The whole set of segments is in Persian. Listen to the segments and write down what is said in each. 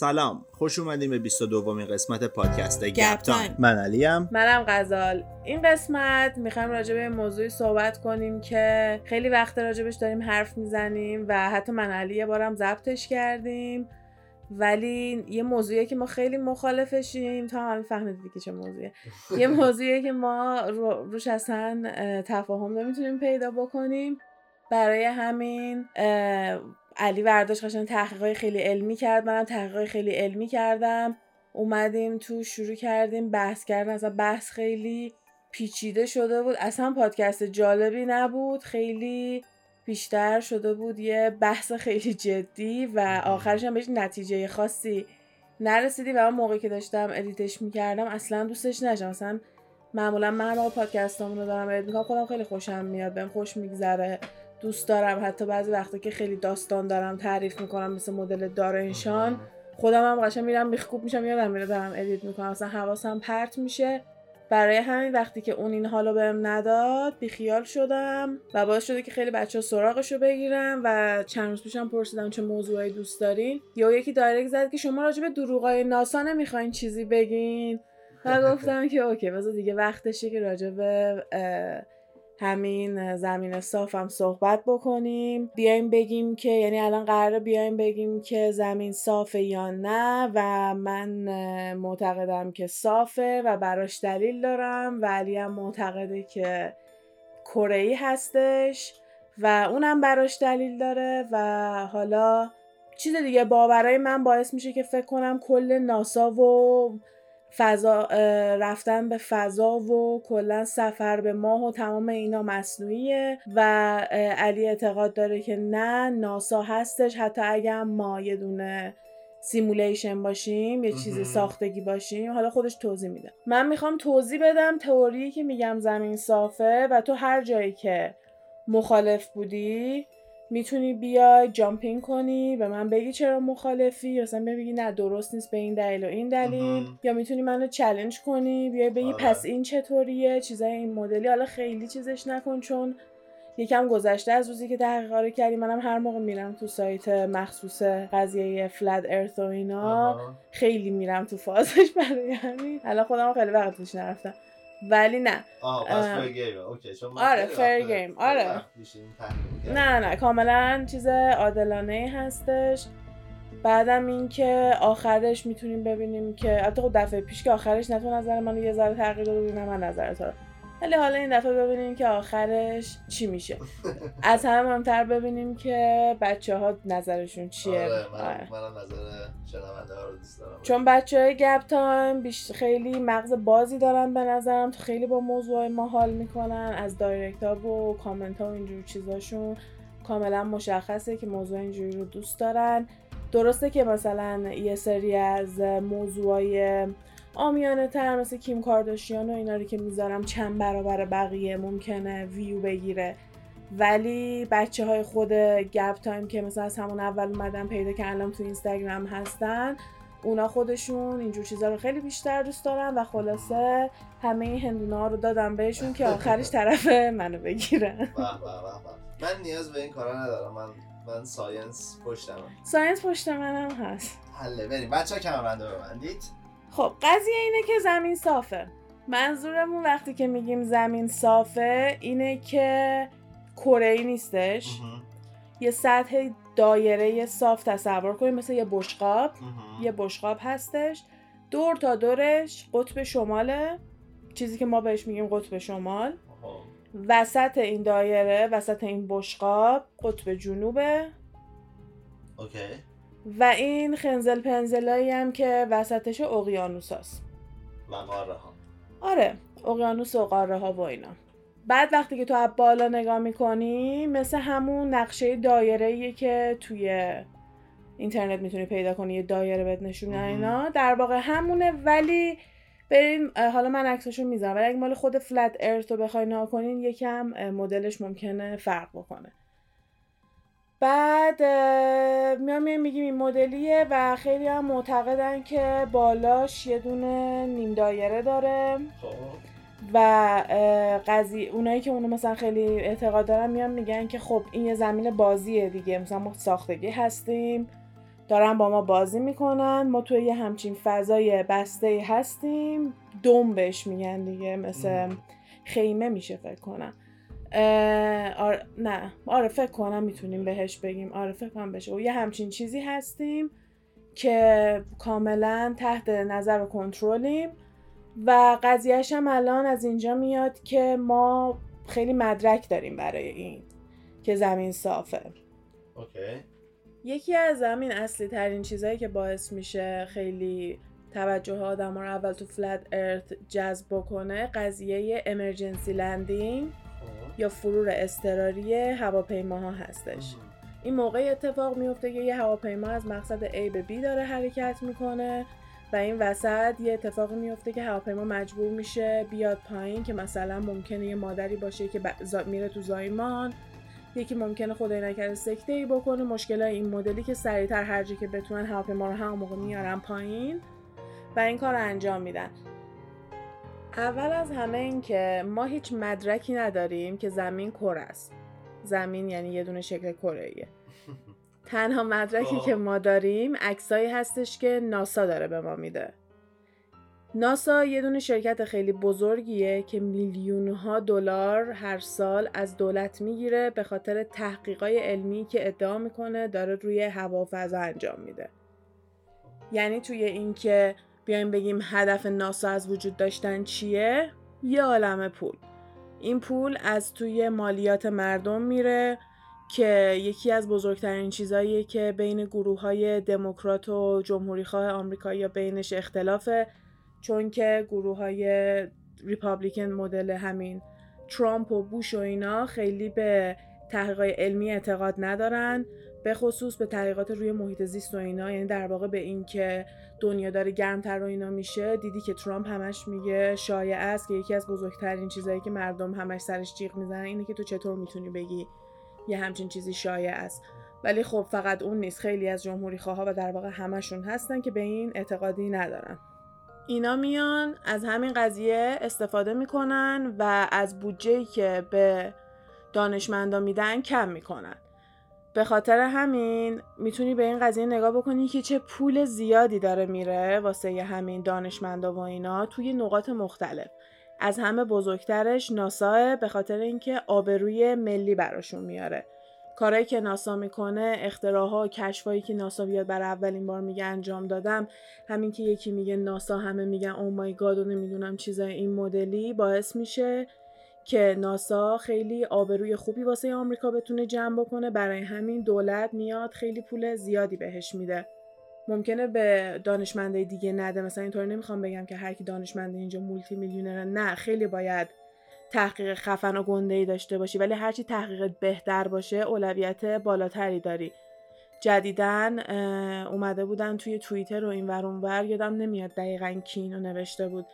سلام خوش اومدیم به 22 دومین قسمت پادکست گپ تایم. من علیم. منم غزال. این قسمت می‌خوایم راجع به موضوعی صحبت کنیم که خیلی وقت راجبش داریم حرف می‌زنیم و حتی من علی یه بارم ضبطش کردیم. ولی یه موضوعیه که ما خیلی مخالفشیم. تا هم فهمیدید که چه موضوعیه. یه موضوعیه که ما روش اصلا تفاهم نمی‌تونیم پیدا بکنیم. برای همین علی برداشت قشنگ تحقیقای خیلی علمی کرد. منم تحقیقای خیلی علمی کردم. اومدیم تو شروع کردیم بحث کردن. اصلا بحث خیلی پیچیده شده بود. اصلا پادکست جالبی نبود. خیلی بیشتر شده بود یه بحث خیلی جدی و آخرش هم بهش نتیجه خاصی نرسیدی و من موقعی که داشتم edit ش می‌کردم اصلا دوستش نداشتم اصلا معمولا من موقع پادکستامون رو دارم edit می‌کنم خیلی خوشم میاد بهم خوش میگذره. دوست دارم. حتی بعضی وقتا که خیلی داستان دارم تعریف می‌کنم مثل مدل دارنشان خودم هم قشنگ میرم میخکوب میشم یادم میره دارم edit می‌کنم. اصلا حواسم پرت میشه. برای همین وقتی که اون این حالو بهم نداد بیخیال شدم و باعث شده که خیلی بچه ها سراغش رو بگیرن و چند روز پیشم پرسیدم چه موضوعی دوست دارین. یا یکی direct زد که شما راجع به دروغای ناسا نمی‌خواین چیزی بگین. و گفتم که okay بذار دیگه وقتشه که راجع به همین زمین صافم صحبت بکنیم. بیایم بگیم که یعنی الان قرار بیایم بگیم که زمین صافه یا نه و من معتقدم که صافه و براش دلیل دارم و علی هم معتقده که کره هستش و اونم براش دلیل داره و حالا چیز دیگه باورای من باعث میشه که فکر کنم کل ناسا و فضا رفتن به فضا و کلا سفر به ماه و تمام اینا مصنوعیه و علی اعتقاد داره که نه ناسا هستش. حتی اگر ما یه دونه simulation باشیم یه چیزی ساختگی باشیم حالا خودش توضیح میده. من می‌خوام توضیح بدم تئوری که میگم زمین صافه و تو هر جایی که مخالف بودی می‌تونی بیای jump in کنی به من بگی چرا مخالفی مثلا بگی نه درست نیست به این دلیل و این دلیل. یا می‌تونی منو challenge کنی بیای بگی آره. پس این چطوریه چیزای این مدلی. حالا خیلی چیزش نکن چون یکم گذشته از روزی که تحقیقا کردی. منم هر موقع میرم تو سایت مخصوص قضیه flat earth و اینا خیلی میرم تو فازش برای همین. الان خودم خیلی وقتش نرفتم. ولی نه. آه game okay آره fair game آره. نه نه کاملا چیز عادلانه هستش. بعدم اینکه آخرش می‌تونیم ببینیم که البته خب دفعه پیش که آخرش نه تو نظر من یه ذره تغییر داده نه من نظر تو ولی حالا این دفعه ببینیم که آخرش چی میشه. از همه مهمتر ببینیم که بچه ها نظرشون چیه. آره من, آره. نظر شنونده ها رو دوست دارم. چون بچه های گپ تایم بیش خیلی مغز بازی دارن به نظرم. تو خیلی با موضوع ما حال می‌کنن. از direct ها و کامنت ها و اینجور چیزاشون. کاملا مشخصه که موضوع اینجوری رو دوست دارن. درسته که مثلا یه سری از موضوعای عامیانه تر مثل کیم کارداشیان و اینا رو که می‌ذارم چند برابر بقیه ممکنه ویو بگیره. ولی بچه های خود گپ تایم که مثلا از همون اول اومدن پیدا کردم تو اینستاگرام هستن اونا خودشون اینجور چیزا رو خیلی بیشتر دوست دارن و خلاصه همه این هندونه رو دادم بهشون که آخرش طرف منو بگیرن. من نیاز به این کارا ندارم. من من science پشتم ساینس پشت منم هست. حله. بریم. بچه ها کمربنده ببندید. خب قضیه اینه که زمین صافه. منظورمون وقتی که میگیم زمین صافه اینه که کره ای نیستش. یه سطح دایره صاف تصور کنیم مثل یه بشقاب. یه بشقاب هستش. دور تا دورش قطب شماله. چیزی که ما بهش میگیم قطب شمال. وسط این دایره وسط این بشقاب قطب جنوبه. اوکی. و این خنزل پنزلایی هم که وسطش اقیانوس هست و قاره ها آره اقیانوس و قاره ها و اینا. بعد وقتی که تو از بالا نگاه می‌کنی مثل همون نقشه دایره که توی اینترنت می‌تونی پیدا کنی یه دایره بهت نشون اینا. در واقع همونه ولی بریم حالا من عکساشو می‌ذارم. ولی اگه مال خود فلت ارث رو بخوای نگاه کنین یکم مدلش ممکنه فرق بکنه. بعد میام میگیم این مدلیه و خیلی هم معتقدن که بالاش یه دونه نیم دایره داره. خب. و قضیه اونایی که اونو مثلا خیلی اعتقاد دارن میان میگن که خب این یه زمین بازیه دیگه. مثلا ما ساختگی هستیم دارن با ما بازی می‌کنن ما توی یه همچین فضای بسته هستیم. دوم بهش میگن دیگه مثل خیمه میشه فکر کنم. آره نه. آره فکر کنم می‌تونیم بهش بگیم. آره فکر کنم بشه و یه همچین چیزی هستیم که کاملا تحت نظر و کنترلیم. و قضیهش هم الان از اینجا میاد که ما خیلی مدرک داریم برای این که زمین صافه. okay. یکی از همین اصلی ترین چیزهایی که باعث میشه خیلی توجه آدم رو اول تو flat earth جذب بکنه قضیه emergency landing یا فرور اضطراری هواپیماها هستش. این موقع اتفاق میفته که یه هواپیما از مقصد A به B داره حرکت می‌کنه و این وسط یه اتفاقی میفته که هواپیما مجبور میشه بیاد پایین که مثلا ممکنه یه مادری باشه که میره تو زایمان یکی ممکنه خدای نکرده سکته ای بکنه. مشکل این مدلی که سریعتر هر که بتونن هواپیما رو هم موقع میارن پایین و این کار رو انجام میدن. اول از همه این که ما هیچ مدرکی نداریم که زمین کره است. زمین یعنی یه دونه شکل کره تنها مدرکی که ما داریم عکسایی هستش که ناسا داره به ما میده. ناسا یه دونه شرکت خیلی بزرگیه که میلیون ها دلار هر سال از دولت می‌گیره به خاطر تحقیقای علمی که ادعا می‌کنه داره روی هوا فضا انجام میده. یعنی توی اینکه بیایم بگیم هدف ناسا از وجود داشتن چیه؟ یه عالم پول. این پول از توی مالیات مردم میره که یکی از بزرگترین چیزاییه که بین گروه های دموکرات و جمهوری خواه آمریکا یا بینش اختلافه چون که گروه های ریپابلیکن مدل همین ترامپ و بوش و اینا خیلی به تحقیقات علمی اعتقاد ندارن. به خصوص به تحقیقات روی محیط زیست و اینا یعنی در واقع به این که دنیا داره گرمتر و اینا میشه دیدی که ترامپ همش میگه شایع است که یکی از بزرگترین چیزهایی که مردم همش سرش جیغ می‌زنن اینه که تو چطور می‌تونی بگی یه همچین چیزی شایع است. ولی خب فقط اون نیست خیلی از جمهوری خواه و در واقع همشون هستن که به این اعتقادی ندارن. اینا میان از همین قضیه استفاده می‌کنن و از بودجه که به دانشمندا میدن کم می‌کنن. به خاطر همین می‌تونی به این قضیه نگاه بکنی که چه پول زیادی داره میره واسه همین دانشمندا و اینا توی نقاط مختلف. از همه بزرگترش ناسا به خاطر اینکه آبروی ملی براشون میاره. کارهایی که ناسا می‌کنه اختراعها کشفایی که ناسا بیاد برای اولین بار میگه انجام دادم همین که یکی میگه ناسا همه میگن او مای گاد و نمی‌دونم چیزای این مدلی باعث میشه که ناسا خیلی آبروی خوبی واسه آمریکا بتونه جمع بکنه. برای همین دولت میاد خیلی پول زیادی بهش میده. ممکنه به دانشمنده دیگه نده. مثلا اینطوری نمی‌خوام بگم که هر کی دانشمنده اینجا مولتی میلیونره نه خیلی باید تحقیق خفن و گنده ای داشته باشی. ولی هرچی تحقیقت بهتر باشه اولویت بالاتری داری. جدیدن اومده بودن توی توییتر و این ور اونور. یادم نمیاد دقیقا کی اینو نوشته بود.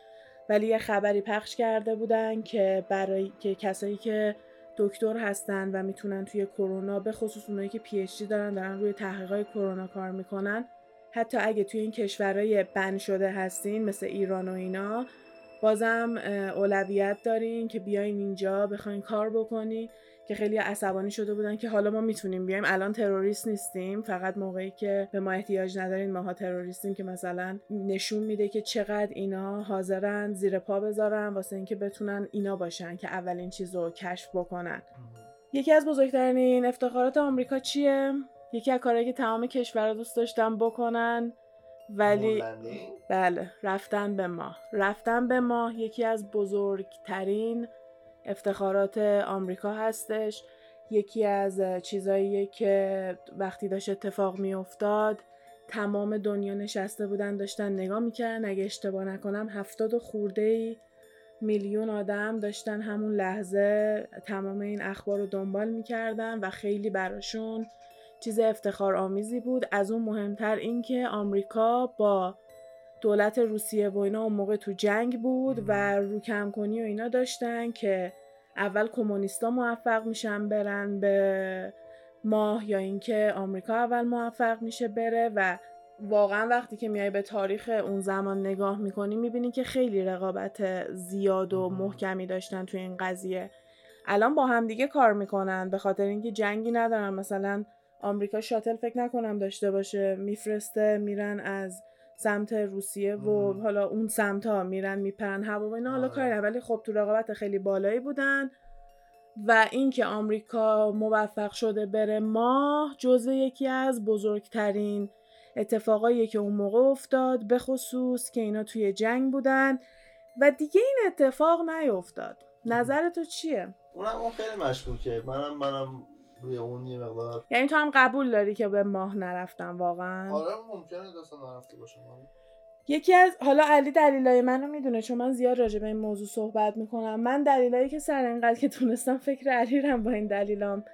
ولی یه خبری پخش کرده بودن که برای که کسایی که دکتر هستن و می‌تونن توی کرونا به خصوص اونایی که پی دارن دارن روی تحقیقات کرونا کار می‌کنن. حتی اگه توی این کشورهای بن شده هستین مثل ایران و اینا بازم اولویت دارین که بیاین اینجا بخواین کار بکنی. که خیلی عصبانی شده بودن که حالا ما می‌تونیم بیایم. الان تروریست نیستیم. فقط موقعی که به ما احتیاج ندارین ماها تروریستیم که مثلا نشون میده که چقدر اینا حاضرن زیر پا بذارن واسه اینکه بتونن اینا باشن که اولین چیز رو کشف بکنن. یکی از بزرگترین افتخارات آمریکا چیه؟ یکی از کارهایی که تمام کشورها دوست داشتن بکنن ولی بله رفتن به ماه. رفتن به ماه یکی از بزرگترین افتخارات آمریکا هستش. یکی از چیزاییه که وقتی داشت اتفاق می افتاد تمام دنیا نشسته بودن داشتن نگاه می‌کردن. اگه اشتباه نکنم هفتاد و خورده میلیون آدم داشتن همون لحظه تمام این اخبار رو دنبال می‌کردن و خیلی براشون چیز افتخار آمیزی بود. از اون مهمتر اینکه آمریکا با دولت روسیه و اینا اون موقع تو جنگ بود و رو کم کنی و اینا داشتن که اول کمونیستا موفق میشن برن به ماه یا اینکه آمریکا اول موفق میشه بره و واقعا وقتی که میای به تاریخ اون زمان نگاه می‌کنی می‌بینی که خیلی رقابت زیاد و محکمی داشتن توی این قضیه. الان با همدیگه کار می‌کنن به خاطر اینکه جنگی ندارن. مثلا آمریکا شاتل فکر نکنم داشته باشه میفرسته میرن از سمت روسیه و مم. حالا اون سمت ها میرن میپرن هوا و اینا حالا آره. کاری. ولی خب تو رقابت خیلی بالایی بودن و اینکه آمریکا موفق شده بره ماه جزو یکی از بزرگترین اتفاقایی که اون موقع افتاد به خصوص که اینا توی جنگ بودن و دیگه این اتفاق نیفتاد نظر تو چیه؟ اونم اون خیلی مشکوکه منم منم روی اون یه مقدار. یعنی تو هم قبول داری که به ماه نرفتم واقعا؟ آره ممکنه اصلا نرفته باشم یکی از حالا علی دلیلای منو می‌دونه چون من زیاد راجع به این موضوع صحبت می‌کنم. من دلیلایی که سر اینقدر که تونستم فکر علی رم با این دلیلام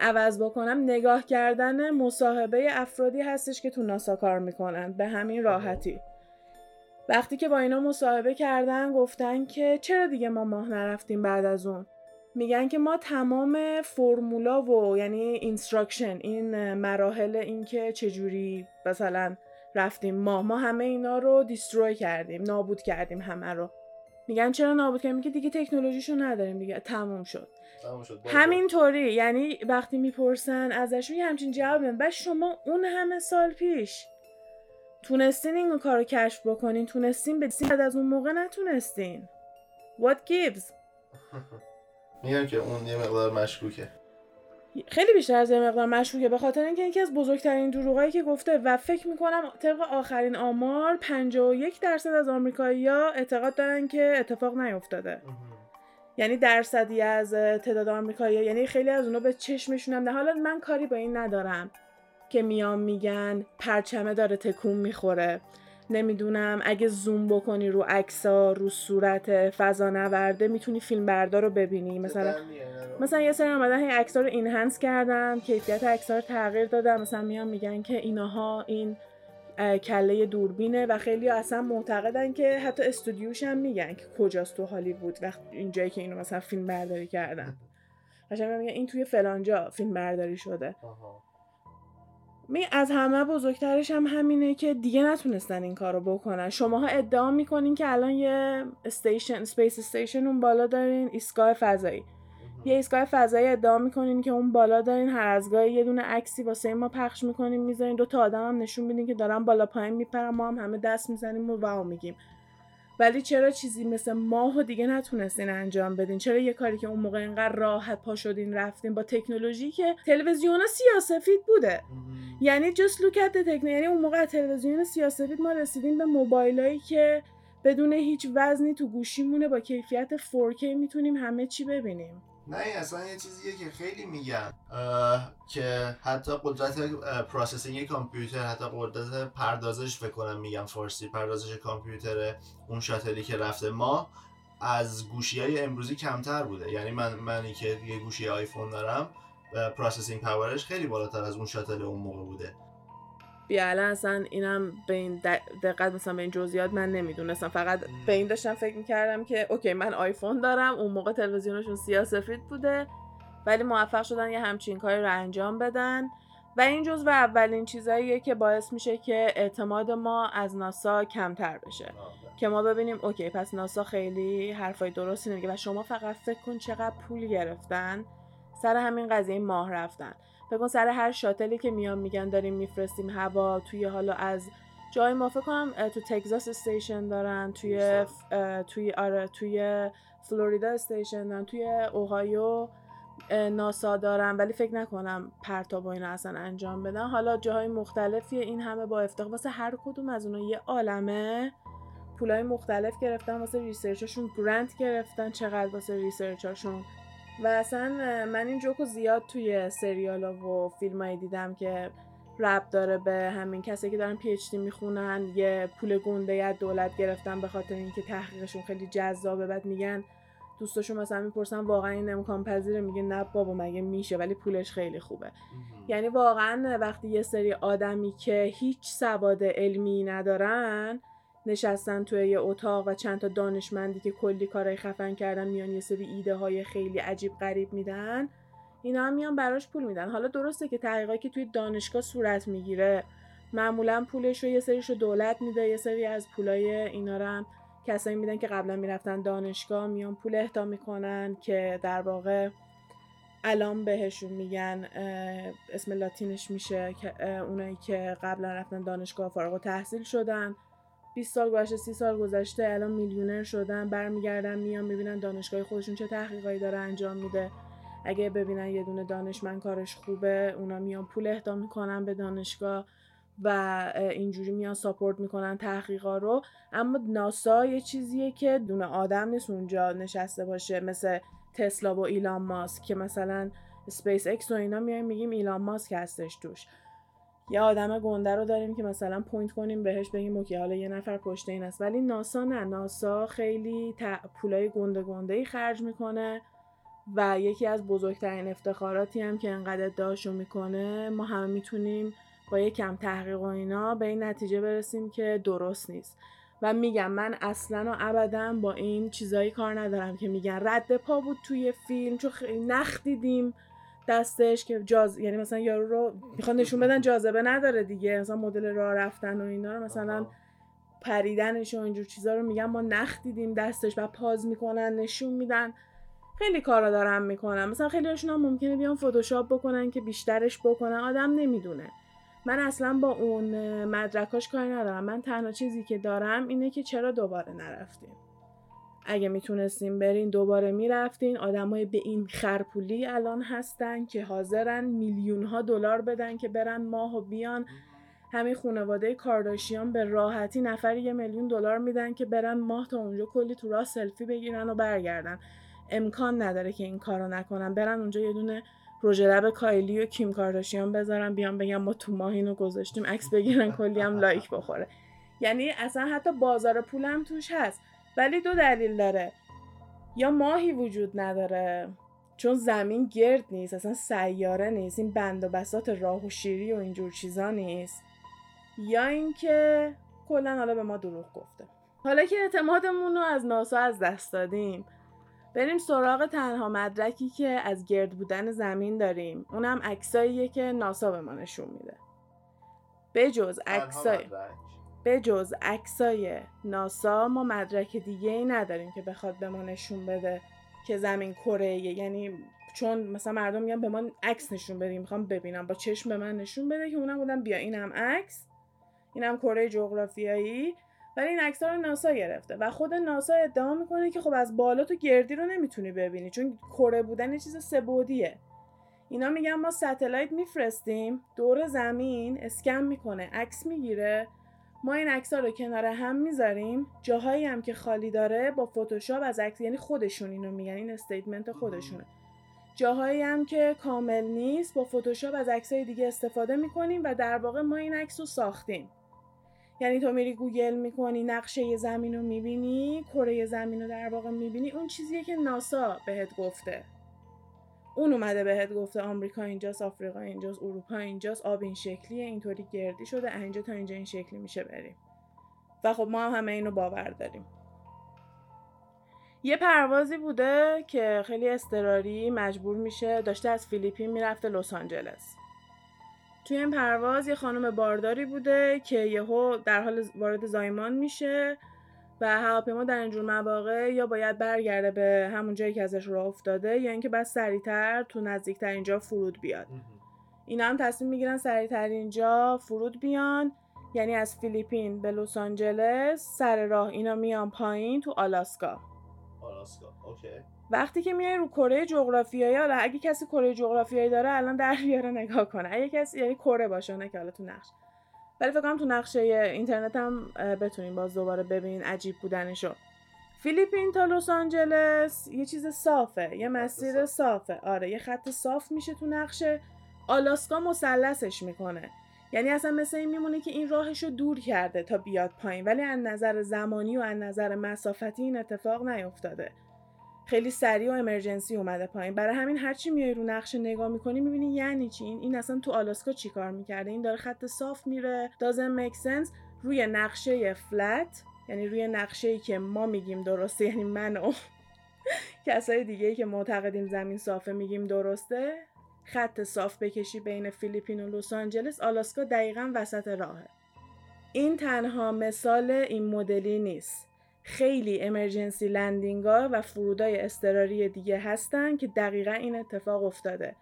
عوض بکنم نگاه کردن مصاحبه افرادی هستش که تو ناسا کار می‌کنن به همین راحتی. وقتی که با اینا مصاحبه کردن گفتن که چرا دیگه ما ماه نرفتیم بعد از اون؟ میگن که ما تمام فرمولا و یعنی instruction این مراحل اینکه چجوری مثلا رفتیم ما ما همه اینا رو destroy کردیم نابود کردیم همه رو. میگن چرا نابود کردیم؟ میگه دیگه تکنولوژیشو نداریم دیگه. تموم شد. همینطوری. یعنی وقتی می‌پرسن ازش یه همچین جواب میدن. بعد شما اون همه سال پیش تونستین این کار رو کشف بکنین تونستین بدین. بعد از اون موقع نتونستین. What gives? میگم که اون یه مقدار مشکوکه. خیلی بیشتر از یه مقدار مشکوکه. به خاطر اینکه یکی از بزرگترین دروغایی که گفته و فکر می‌کنم طبق آخرین آمار 51 درصد از آمریکایی‌ها اعتقاد دارن که اتفاق نیفتاده. یعنی درصدی از تعداد آمریکایی یعنی خیلی از اونا به چشمشون هم نه. حالا من کاری با این ندارم که میان میگن پرچمه داره تکون می‌خوره. نمی‌دونم اگه زوم بکنی رو عکسا رو صورت فضا نورده می‌تونی فیلم بردار رو ببینی. مثلا مثلا یه سری اومدن هی عکس‌ها رو اینهنس کردن کیفیت عکس‌ها رو تغییر دادن. مثلا میان میگن که اینها این کله دوربینه و خیلی اصلا معتقدن که حتی استودیوش هم میگن که کجاست تو هالیوود وقت اینجایی که اینو مثلا فیلم برداری کردن. قشنگ میگن این توی فلانجا فیلم برداری شده می از همه بزرگترش هم همینه که دیگه نتونستن این کارو بکنن. شماها ادعا می‌کنین که الان یه station space station اون بالا دارین ایستگاه فضایی. یه ایستگاه فضایی ادعا می‌کنین که اون بالا دارین هر از گاهی یه دونه عکسی واسه ما پخش می‌کنین می‌ذارین دو تا آدم هم نشون میدین که دارن بالا پایین میپرن ما هم همه دست می‌زنیم و wow میگیم. ولی چرا چیزی مثل ماهو دیگه نتونستین انجام بدین؟ چرا یه کاری که اون موقع اینقدر راحت پا شدین رفتین با تکنولوژی که تلویزیون سیاسفید بوده؟ یعنی at the techno یعنی اون موقع تلویزیون سیاسفید ما رسیدیم به موبایلایی که بدون هیچ وزنی تو گوشیمونه با کیفیت 4K می‌تونیم همه چی ببینیم. نه اصلا یه چیزیه که خیلی میگن که حتی قدرت processing کامپیوتر حتی قدرت پردازش فکر کنم میگم فارسی پردازش کامپیوتر اون شاتلی که رفته. ما از گوشی های امروزی کمتر بوده. یعنی من منی که یه گوشی آیفون دارم processing power ش خیلی بالاتر از اون شاتل اون موقع بوده. بیا اصلا اینم به این دقت مثلا به این جزئیات من نمی‌دونستم. فقط به این داشتم فکر می‌کردم که okay من آیفون دارم اون موقع تلویزیونشون سیاسفید بوده ولی موفق شدن یه همچین کاری رو انجام بدن. و این جزو اولین چیزاییه که باعث میشه که اعتماد ما از ناسا کمتر بشه. که ما ببینیم okay پس ناسا خیلی حرفای درستی نمیگه و شما فقط فکر کن چقدر پول گرفتن سر همین قضیه ماه رفتن. فکر سر هر شاتلی که میان میگن داریم میفرستیم هوا توی حالا از جای ما. فکر کنم تو تگزاس station دارن توی توی آره توی فلوریدا station دارن توی اوهایو ناسا دارن. ولی فکر نکنم پرتاب و اینا اصلا انجام بدن. حالا جاهای مختلفی این همه با افتخار واسه هر کدوم از اونها یه عالمه پولای مختلف گرفتن واسه ریسرچشون گرانت گرفتن. چقدر واسه ریسرچشون و اصلا من این جوکو زیاد توی سریالا و فیلمایی دیدم که رب داره به همین کسی که دارن پی اچ دی می‌خونن یه پول گنده از دولت گرفتن به خاطر اینکه تحقیقشون خیلی جذابه. بعد میگن دوستاشون مثلا می‌پرسن واقعا این امکان پذیره؟ میگه نه بابا مگه میشه؟ ولی پولش خیلی خوبه. یعنی واقعا وقتی یه سری آدمی که هیچ سواد علمی ندارن نشستن توی یه اتاق و چند تا دانشمندی که کلی کارهای خفن کردن میان یه سری ایده های خیلی عجیب غریب میدن اینا هم میان براش پول میدن. حالا درسته که تحقیقاتی که توی دانشگاه صورت می‌گیره معمولا پولش رو یه سریش رو دولت میده یه سری از پولای اینا رو هم کسایی میدن که قبلا می‌رفتن دانشگاه میان پول اهدا می‌کنن که در واقع الان بهشون میگن اسم لاتینش میشه اونایی که قبلا رفتن دانشگاه فارغ و تحصیل شدن. 20 سال گذشته 30 سال گذشته الان میلیونر شدن برمیگردن میان می‌بینن دانشگاه خودشون چه تحقیقایی داره انجام میده. اگه ببینن یه دونه دانشمند کارش خوبه اونا میان پول اهدا می‌کنن به دانشگاه و اینجوری میان ساپورت می‌کنن تحقیقا رو. اما ناسا یه چیزیه که دونه آدم نیست اونجا نشسته باشه مثل تسلا و ایلان ماسک که مثلا سپیس اکس و اینا میایم میگیم ایلان ماسک هستش توش. یه آدم گنده رو داریم که مثلا point کنیم بهش بگیم okay حالا یه نفر پشت این است. ولی ناسا نه. ناسا خیلی پولای گنده گنده ای خرج می‌کنه و یکی از بزرگترین افتخاراتی هم که انقدر ادعاشو می‌کنه ما همه می‌تونیم با یه کم تحقیق و اینا به این نتیجه برسیم که درست نیست. و میگم من اصلا و ابدا با این چیزایی کار ندارم که میگن رد پا بود توی فیلم چون خیلی نخ دیدیم. دستش که جاز یعنی مثلا یارو رو می‌خوان نشون بدن جاذبه نداره دیگه. مثلا مدل راه رفتن و اینا رو مثلا پریدنش و اینجور چیزا رو میگن. ما نخ دیدیم دستش و پاز می‌کنن نشون میدن. خیلی کارا دارم می‌کنم مثلا خیلی هاشون هم ممکنه بیان فتوشاپ بکنن که بیشترش بکنن. آدم نمی‌دونه. من اصلا با اون مدرکاش کاری ندارم. من تنها چیزی که دارم اینه که چرا دوباره نرفتیم. اگه می‌تونستیم برین دوباره می‌رفتین آدمای به این خرپولی الان هستن که حاضرن میلیون ها دلار بدن که برن ماه و بیان. همین خانواده کارداشیان به راحتی نفری یه میلیون دلار میدن که برن ماه تا اونجا کلی تو راه سلفی بگیرن و برگردن. امکان نداره که این کارو نکنن. برن اونجا یه دونه پروژه لب کایلی و کیم کارداشیان بذارن بیان بگم ما تو ماه اینو گذاشتیم عکس بگیرن کلی هم لایک بخوره. یعنی اصلا حتی بازار پولم توش هست. ولی دو دلیل داره. یا ماهی وجود نداره چون زمین گرد نیست اصلا سیاره نیست این بند و بسات راه و شیری و اینجور چیزا نیست. یا اینکه کلا حالا به ما دروغ گفته. حالا که اعتمادمون رو از ناسا از دست دادیم بریم سراغ تنها مدرکی که از گرد بودن زمین داریم. اونم عکساییه که ناسا به ما نشون میده. بجز عکسای به جز عکسای ناسا ما مدرک دیگه ای نداریم که بخواد به ما نشون بده که زمین کره یعنی چون مثلا مردم میگن به ما عکس نشون بدیم می‌خوام ببینم. با چشم به من نشون بده که اونم بودم بیا اینم عکس اینم کره جغرافیایی. ولی این عکس رو ناسا گرفته و خود ناسا ادعا می‌کنه که خب از بالا تو گردی رو نمی‌تونی ببینی چون کره بودن یه چیز سه بعدیه. اینا میگن ما satellite میفرستیم دور زمین اسکن می‌کنه عکس می‌گیره. ما این عکس رو کنار هم می‌ذاریم. جاهایی هم که خالی داره با فتوشاپ از عکس یعنی خودشون اینو میگن این statement خودشونه. جاهایی هم که کامل نیست با فتوشاپ از عکسای دیگه استفاده می‌کنیم و در واقع ما این عکس رو ساختیم. یعنی تو میری گوگل می‌کنی نقشه زمین رو می‌بینی کره زمین رو در واقع می‌بینی اون چیزیه که ناسا بهت گفته. اون اومده بهت گفته آمریکا اینجاست آفریقا اینجاست اروپا اینجاست آب این شکلیه اینطوری گردی شده اینجا تا اینجا این شکلی میشه بریم. و خب ما هم همه اینو باور داریم. یه پروازی بوده که خیلی استراری مجبور میشه داشته از فیلیپین می‌رفته لس آنجلس. توی این پرواز یه خانم بارداری بوده که یهو در حال وارد زایمان میشه. و هواپیما در اینجور مواقع یا باید برگرده به همون جایی که ازش راه افتاده یا اینکه بعد سریعتر تو نزدیکتر اینجا فرود بیاد. اینا هم تصمیم می‌گیرن سریعتر اینجا فرود بیان. یعنی از فیلیپین به لس آنجلس سر راه اینا میان پایین تو آلاسکا. آلاسکا. اوکی. وقتی که میای رو کره جغرافیایی حالا اگه کسی کره جغرافیایی داره الان در بیاره نگاه کنه. اگه کسی یعنی کره باشه نه که حالا تو نقش. ولی فکر کنم تو نقشه اینترنت هم بتونین باز دوباره ببینین عجیب بودنشو. فیلیپین تا لس آنجلس یه چیز صافه یه مسیر صافه. آره یه خط صاف میشه تو نقشه. آلاسکا مثلثش می‌کنه. یعنی اصلا مثل این میمونه که این راهش رو دور کرده تا بیاد پایین. ولی از نظر زمانی و از نظر مسافتی این اتفاق نیفتاده. خیلی سریع و امرجنسی اومده پایین. برای همین هرچی میای رو نقشه نگاه می‌کنی می‌بینی یعنی چی؟ این این اصلا تو آلاسکا چیکار می‌کرده؟ این داره خط صاف میره. Doesn't make sense. روی نقشه فلت یعنی روی نقشه ای که ما میگیم درسته یعنی من و کسای دیگه ای که معتقدیم زمین صافه میگیم درسته. خط صاف بکشی بین فیلیپین و لس آنجلس آلاسکا دقیقا وسط راهه. این تنها مثال این مدلی نیست. خیلی امرجنسی لندینگ ها و فرودای اضطراری دیگه هستن که دقیقا این اتفاق افتاده.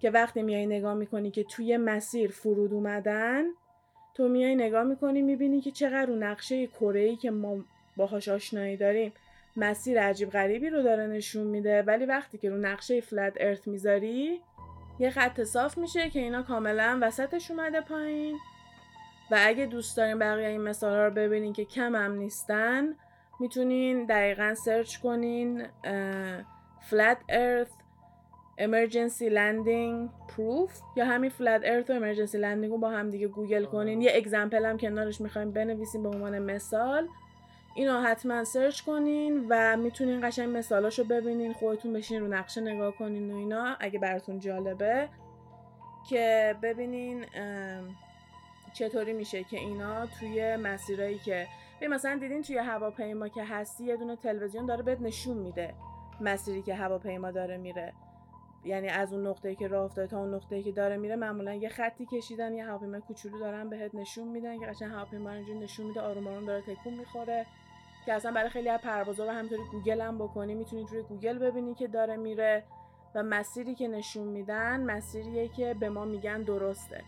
که وقتی میای نگاه می‌کنی که توی مسیر فرود اومدن تو میای نگاه می‌کنی می‌بینی که چقدر رو نقشه کره که ما باهاش آشنایی داریم مسیر عجیب غریبی رو داره نشون میده. ولی وقتی که رو نقشه فلت ارث می‌ذاری یه خط صاف میشه که اینا کاملا وسطش اومده پایین. و اگه دوست دارین بقیه این مثال رو ببینین که کم هم نیستن می‌تونین دقیقا سرچ کنین فلت ارث emergency landing proof یا همین flat earth و emergency landing رو با هم دیگه گوگل کنین. یه example هم کنارش می‌خوایم بنویسیم به عنوان مثال. اینو حتما search کنین و می‌تونین قشنگ مثالاشو ببینین خودتون بشین رو نقشه نگاه کنین و اینا اگه براتون جالبه. که ببینین چطوری میشه که اینا توی مسیرایی که به مثلا دیدین توی هواپیما که هستی یه دونه تلویزیون داره بهت نشون میده مسیری که هواپیما داره میره. یعنی از اون نقطه‌ای که راه افتاده تا اون نقطه‌ای که داره میره معمولا یه خطی کشیدن یه هواپیما کوچولو دارن بهت نشون میدن که قشنگ هواپیما اینجوری نشون میده آروم آروم داره تکون می‌خوره. که اصلا برای خیلی از پروازا رو همینطوری گوگل هم بکنی می‌تونید روی گوگل ببینی که داره میره. و مسیری که نشون میدن مسیریه که به ما میگن درسته.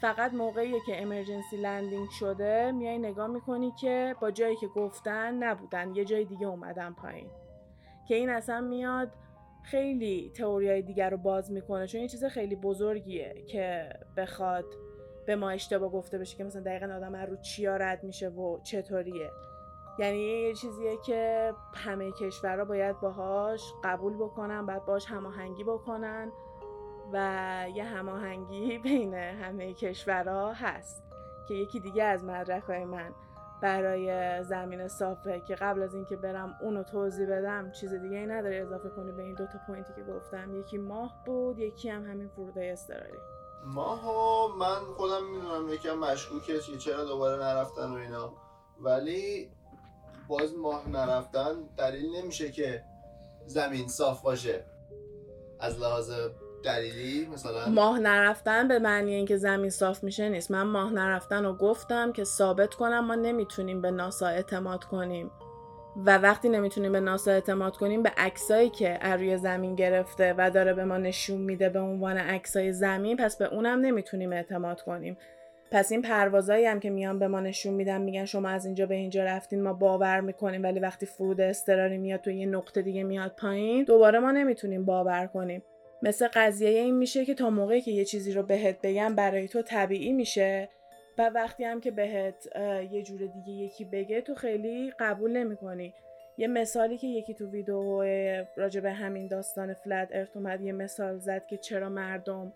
فقط موقعی که emergency landing شده میای نگاه می‌کنی که با جایی که گفتن نبودن یه جای دیگه اومدن پایین. که این اصلا میاد خیلی تئوریای دیگر رو باز می‌کنه چون یه چیز خیلی بزرگیه که بخواد به ما اشتباه گفته بشه که مثلا دقیقا آدم رو چیا رد میشه و چطوریه. یعنی یه چیزیه که همه کشورها باید باهاش قبول بکنن باید باهاش هماهنگی بکنن. و یه هماهنگی بین همه کشورها هست که یکی دیگه از مدرک های من برای زمین صافه که قبل از اینکه برم اونو توضیح بدم چیز دیگه ای نداره اضافه کنی به این دوتا پوینتی که گفتم. یکی ماه بود یکی هم همین فرودای استرالی ماه من خودم می‌دونم یکم مشکوکه چرا دوباره نرفتن و اینا. ولی باز ماه نرفتن دلیل نمیشه که زمین صاف باشه. از لحاظ دلیلی مثلا؟ ماه نرفتن به معنی اینکه زمین صاف میشه نیست. من ماه نرفتن رو گفتم که ثابت کنم ما نمی‌تونیم به ناسا اعتماد کنیم. و وقتی نمی‌تونیم به ناسا اعتماد کنیم به عکسایی که روی زمین گرفته و داره به ما نشون میده به عنوان عکسای زمین پس به اونم نمی‌تونیم اعتماد کنیم. پس این پروازایی هم که میان به ما نشون میدن میگن شما از اینجا به اینجا رفتین ما باور می‌کنیم ولی وقتی فرود استراری میاد تو یه نقطه دیگه میاد پایین دوباره ما نمی‌تونیم باور کنیم. مثل قضیه این میشه که تا موقعی که یه چیزی رو بهت بگم برای تو طبیعی میشه. و وقتی هم که بهت یه جور دیگه یکی بگه تو خیلی قبول نمی‌کنی. یه مثالی که یکی تو ویدیو راجع به همین داستان flat earth اومد یه مثال زد که چرا مردم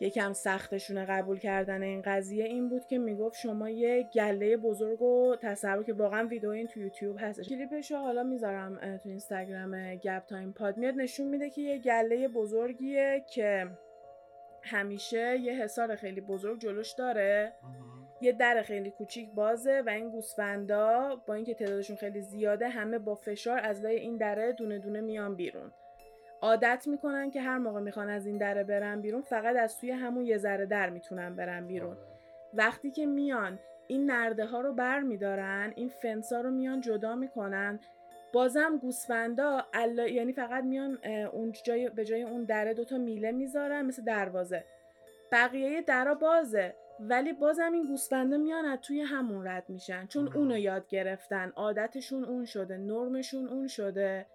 یکم سختشونه قبول کردن این قضیه این بود که می‌گفت شما یه گله بزرگ و تصور که واقعا ویدیو این تو یوتیوب هست. کلیپش رو حالا می‌ذارم تو اینستاگرام گپ تایم پاد. میاد نشون میده که یه گله بزرگیه که همیشه یه حصار خیلی بزرگ جلوش داره. یه در خیلی کوچیک بازه و این گوسفندا با اینکه تعدادشون خیلی زیاده همه با فشار از لای این دره دونه دونه میان بیرون. عادت می‌کنن که هر موقع می‌خوان از این دره برن بیرون فقط از توی همون یه ذره در می‌تونن برن بیرون. وقتی که میان این نرده ها رو بر میدارن این فنسا رو میان جدا می‌کنن. بازم گوسفندا یعنی فقط میان اون جای به جای اون دره دوتا میله می‌ذارن مثل دروازه. بقیه درا بازه ولی بازم این گوسفندا میان از توی همون رد میشن. چون اونو یاد گرفتن. عادتشون اون شده نرمشون اون شده.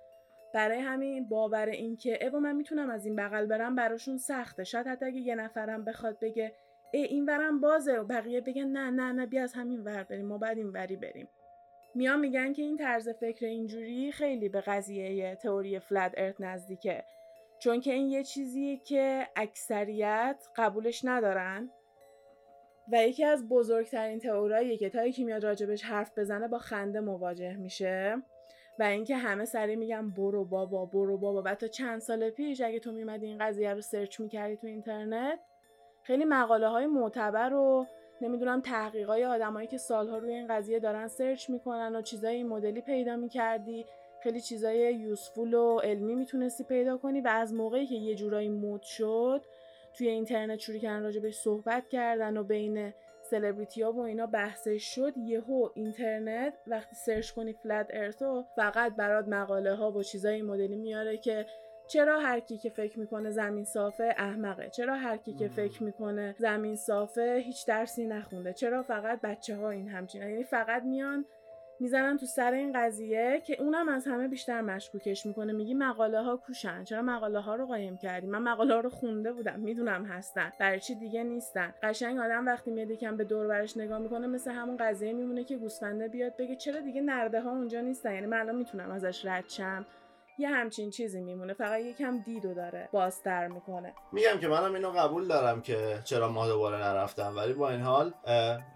برای همین باور این که ای من می‌تونم از این بغل برم براشون سخته. شاید حتی اگه یه نفرم بخواد بگه ای این ورم بازه و بقیه بگن نه نه نه بیا از همین ور بریم ما بعد این وری بریم. میان میگن که این طرز فکر اینجوری خیلی به قضیه تئوری فلت ارت نزدیکه. چون که این یه چیزیه که اکثریت قبولش ندارن و یکی از بزرگترین تئوریایی که تا یکی میاد راجبش حرف بزنه با خنده مواجه میشه. و اینکه همه سری میگن برو بابا برو بابا. و تا چند سال پیش اگه تو میمدی این قضیه رو سرچ می‌کردی تو اینترنت خیلی مقاله های معتبر و نمی‌دونم تحقیقای آدمایی که سالها روی این قضیه دارن search می‌کنن و چیزای این مدلی پیدا می‌کردی خیلی چیزای useful و علمی می‌تونستی پیدا کنی. و از موقعی که یه جورایی مد شد توی اینترنت شروع کردن راجع بهش صحبت کردن و بین سلبریتی ها و اینا بحثش شد یهو اینترنت وقتی search کنی flat earth و فقط برات مقاله ها و چیزای این مدلی میاره که چرا هر کی که فکر می‌کنه زمین صافه احمقه؟ چرا هر کی که فکر می‌کنه زمین صافه هیچ درسی نخونده؟ چرا فقط بچه ها این همچین یعنی فقط میان می‌زنن تو سر این قضیه که اونم از همه بیشتر مشکوکش می‌کنه. میگی مقاله ها کوشن. چرا مقاله ها رو قایم کردی؟ من مقاله ها رو خونده بودم. می‌دونم هستن. برای چی دیگه نیستن؟ قشنگ آدم وقتی میاد یکم به دور برش نگاه می‌کنه مثل همون قضیه میمونه که گوسفنده بیاد بگه چرا دیگه نرده ها اونجا نیستن؟ یعنی من الان می‌تونم ازش رد شم؟ یه همچین چیزی میمونه. فقط یکم دیدو داره. بازتر می‌کنه. میگم که منم اینو قبول دارم که چرا ما دوباره نرفتم ولی با این حال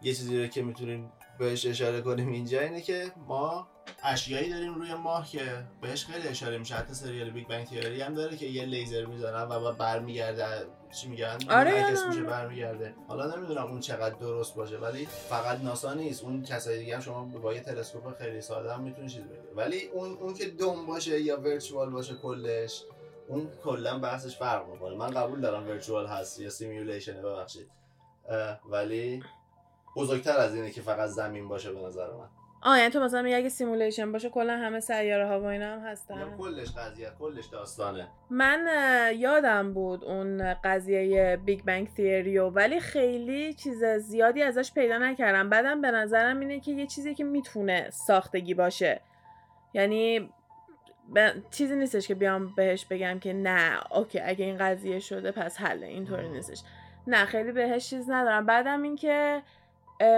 یه چیزی رو که می‌تونیم بهش اشاره کنیم اینجا اینه که ما اشیایی داریم روی ماه که بهش خیلی اشاره میشه. حتی سریال Big Bang Theory هم داره که یه لیزر می‌زنن و برمیگرده. چی میگن؟ آره میشه برمیگرده. حالا نمی‌دونم اون چقدر درست باشه ولی فقط ناسا نیست. اون کسای دیگه هم شما با یه تلسکوپ خیلی ساده هم می‌تونی چیز بگیری ولی اون اون که dome باشه یا virtual باشه کلش اون کلا بحثش فرق می‌کنه. من قبول دارم virtual هست یا simulation ببخشید. ولی بزرگتر از اینه که فقط زمین باشه به نظر من. آه یعنی تو مثلا میگه اگه simulation باشه کلا همه سیاره ها و اینا هم هستن. کلش قضیه کلش داستانه. من یادم بود اون قضیه Big Bang Theory و ولی خیلی چیز زیادی ازش پیدا نکردم. بعدم به نظرم اینه که یه چیزی که می‌تونه ساختگی باشه. یعنی ب... چیزی نیستش که بیام بهش بگم که نه okay اگه این قضیه شده پس حله اینطوری نیستش. نه خیلی بهش چیز ندارم. بعدم اینکه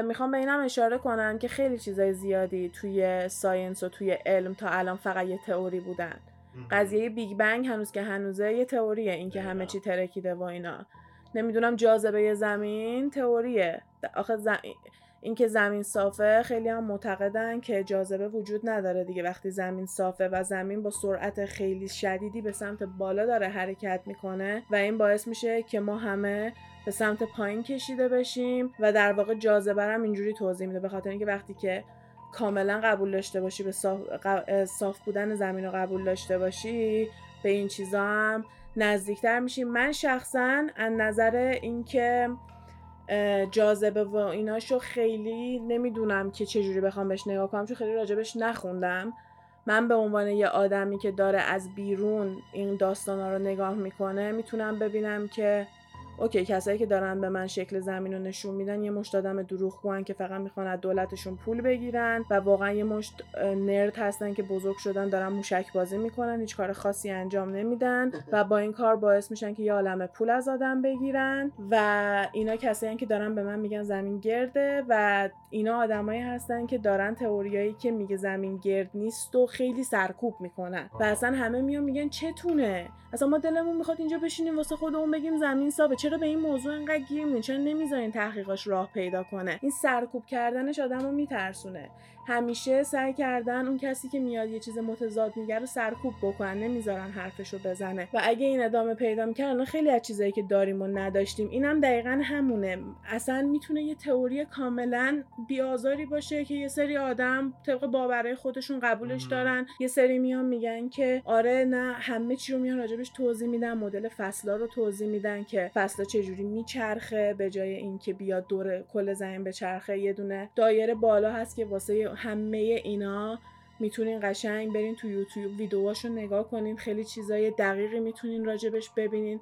می‌خوام به اینم اشاره کنم که خیلی چیزای زیادی توی science و توی علم تا الان فقط یه تئوری بودن. قضیه بیگ بنگ هنوز که هنوزه یه تئوریه اینکه همه چی ترکیده و اینا. نمی‌دونم جاذبه زمین تئوریه. آخه زم... اینکه زمین صافه خیلی هم معتقدن که جاذبه وجود نداره دیگه. وقتی زمین صافه و زمین با سرعت خیلی شدیدی به سمت بالا داره حرکت می‌کنه و این باعث میشه که ما همه به سمت پایین کشیده بشیم و در واقع جاذبه هم اینجوری توضیح میده. به خاطر اینکه وقتی که کاملا قبول داشته باشی به صاف, صاف بودن زمین رو قبول داشته باشی به این چیزا هم نزدیکتر میشی. من شخصا از نظر اینکه جاذبه و ایناشو خیلی نمی‌دونم که چجوری بخوام بهش نگاه کنم چون خیلی راجبش نخوندم. من به عنوان یه آدمی که داره از بیرون این داستانا رو نگاه می‌کنه می‌تونم ببینم که اوکی کسایی که دارن به من شکل زمین رو نشون میدن یه مشت آدم دروغگوان که فقط می‌خوان از دولتشون پول بگیرن و واقعا یه مشت نرد هستن که بزرگ شدن دارن موشک بازی می‌کنن هیچ کار خاصی انجام نمیدن و با این کار باعث میشن که یه عالم پول از آدم بگیرن و اینا کسایی که دارن به من میگن زمین گرده و اینا آدمایی هستن که دارن تئوریایی که میگه زمین گرد نیست و خیلی سرکوب می‌کنن. و اصلا همه میان میگن چتونه؟ اصلا ما دلمون می‌خواد اینجا بشینیم واسه خودمون بگیم زمین صافه چرا به این موضوع انقدر گیر میدین چرا نمی‌ذارین تحقیقاش راه پیدا کنه؟ این سرکوب کردنش آدمو میترسونه. همیشه سعی کردن اون کسی که میاد یه چیز متضاد میگه رو سرکوب بکنن نمی‌ذارن حرفشو بزنه. و اگه این ادامه پیدا می‌کردن خیلی از چیزایی که داریم و نداشتیم اینم دقیقا همونه. اصلا می‌تونه یه تئوری کاملا بیازاری باشه که یه سری آدم طبق باورهای خودشون قبولش دارن. یه سری میان میگن که آره نه همه چی رو میان راجبش توضیح میدن مدل فصلا رو توضیح میدن که فصلا چجوری میچرخه به جای اینکه بیاد دور کل زمین به چرخه یه دونه دایره بالا هست که واسه همه اینا می‌تونین قشنگ برین تو یوتیوب ویدیوهاشو نگاه کنین خیلی چیزای دقیقی می‌تونین راجبش ببینین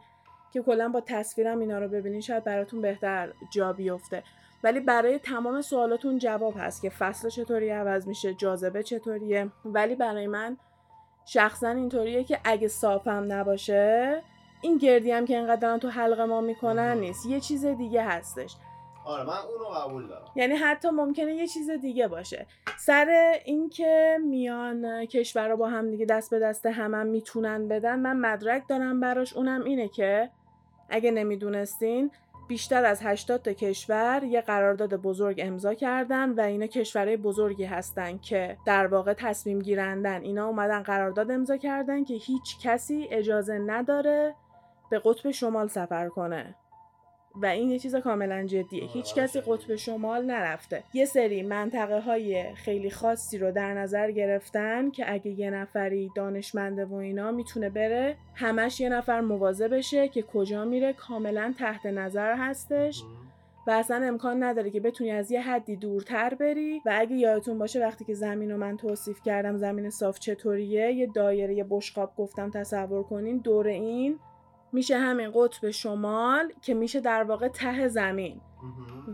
که کلا با تصویرم اینا رو ببینین شاید براتون بهتر جا بیفته. ولی برای تمام سوالاتون جواب هست که فصل چطوری عوض میشه جاذبه چطوریه. ولی برای من شخصا اینطوریه که اگه صافم نباشه این گردی هم که اینقدر تو حلقه ما می‌کنن نیست. یه چیز دیگه هستش. آره من اونو قبول دارم. یعنی حتی ممکنه یه چیز دیگه باشه. سر اینکه میان کشورها با هم دیگه دست به دست هم, هم می‌تونن بدن من مدرک دارم براش. اونم اینه که اگه نمی‌دونستین بیشتر از 80 تا کشور یه قرارداد بزرگ امضا کردن و اینا کشورهای بزرگی هستن که در واقع تصمیم گیرندن. اینا اومدن قرارداد امضا کردن که هیچ کسی اجازه نداره به قطب شمال سفر کنه. و این یه چیز کاملا جدیه. هیچ کسی قطب شمال نرفته. یه سری منطقه های خیلی خاصی رو در نظر گرفتن که اگه یه نفری دانشمنده و اینا می‌تونه بره همش یه نفر موازه بشه که کجا میره کاملا تحت نظر هستش. و اصلا امکان نداره که بتونی از یه حدی دورتر بری. و اگه یادتون باشه وقتی که زمین رو من توصیف کردم زمین صاف چطوریه؟ یه دایره یه بشقاب گفتم تصور کنین دور این میشه همین قطب شمال که میشه در واقع ته زمین.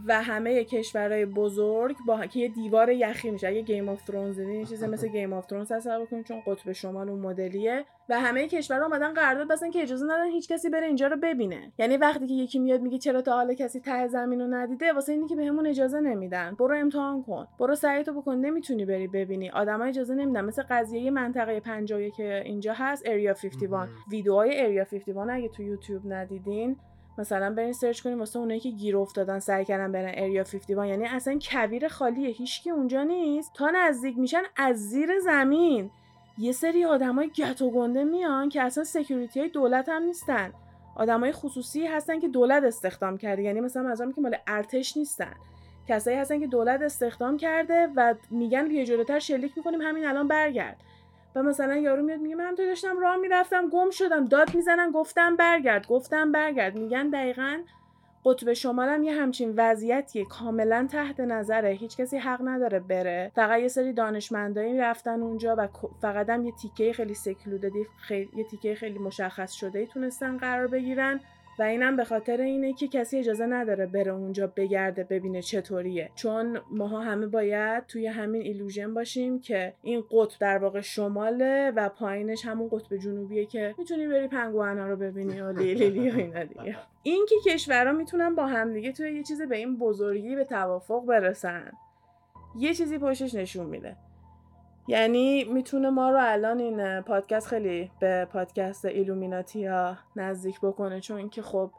و همه کشورهای بزرگ با که یه دیوار یخی میشه. اگه Game of Thrones دیدین چیزی مثل Game of Thrones تصور کنید چون قطب شمال اون مدلیه. و همه کشورها اومدن قرارداد بستن که اجازه ندن هیچ کسی بره اینجا رو ببینه. یعنی وقتی که یکی میاد میگه چرا تا حالا کسی ته زمین رو ندیده واسه اینی که بهمون اجازه نمیدن. برو امتحان کن. برو سعیتو بکن نمی‌تونی بری ببینی. آدما اجازه نمیدن. مثل قضیه منطقه 50 که اینجا هست Area 51 ویدیوهای Area 51 اگه تو یوتیوب ندیدین مثلا برین search کنیم واسه اونایی که گیر افتادن سعی کردن برن Area 51 یعنی اصلا کویر خالیه هیچکی اونجا نیست. تا نزدیک میشن از زیر زمین. یه سری آدمای گت و گنده میان که اصلا security های دولت هم نیستن. آدمای خصوصی هستن که دولت استخدام کرده. یعنی مثلا منظورم که مال ارتش نیستن. کسایی هستن که دولت استخدام کرده و میگن بیا جلوتر شلیک می‌کنیم همین الان برگرد. و مثلا یارو میاد میگه من تو داشتم راه می‌رفتم گم شدم داد می‌زنن گفتم برگرد گفتم برگرد. میگن دقیقا قطب شمالم یه همچین وضعیتیه کاملا تحت نظره هیچ کسی حق نداره بره. فقط یه سری دانشمندایی رفتن اونجا و فقط هم یه تیکه خیلی سکلوددی خیلی یه تیکه خیلی مشخص شده تونستن قرار بگیرن. و اینم به خاطر اینه که کسی اجازه نداره بره اونجا بگرده ببینه چطوریه. چون ماها همه باید توی همین ایلوژن باشیم که این قطب در واقع شماله و پایینش همون قطب جنوبیه که می‌تونی بری پنگوئن‌ها رو ببینی و لیلی و اینا دیگه. این که کشورها می‌تونن با همدیگه توی یه چیز به این بزرگی به توافق برسن یه چیزی پشتش نشون میده. یعنی می‌تونه ما رو الان این پادکست خیلی به پادکست ایلومیناتی ها نزدیک بکنه چون که خب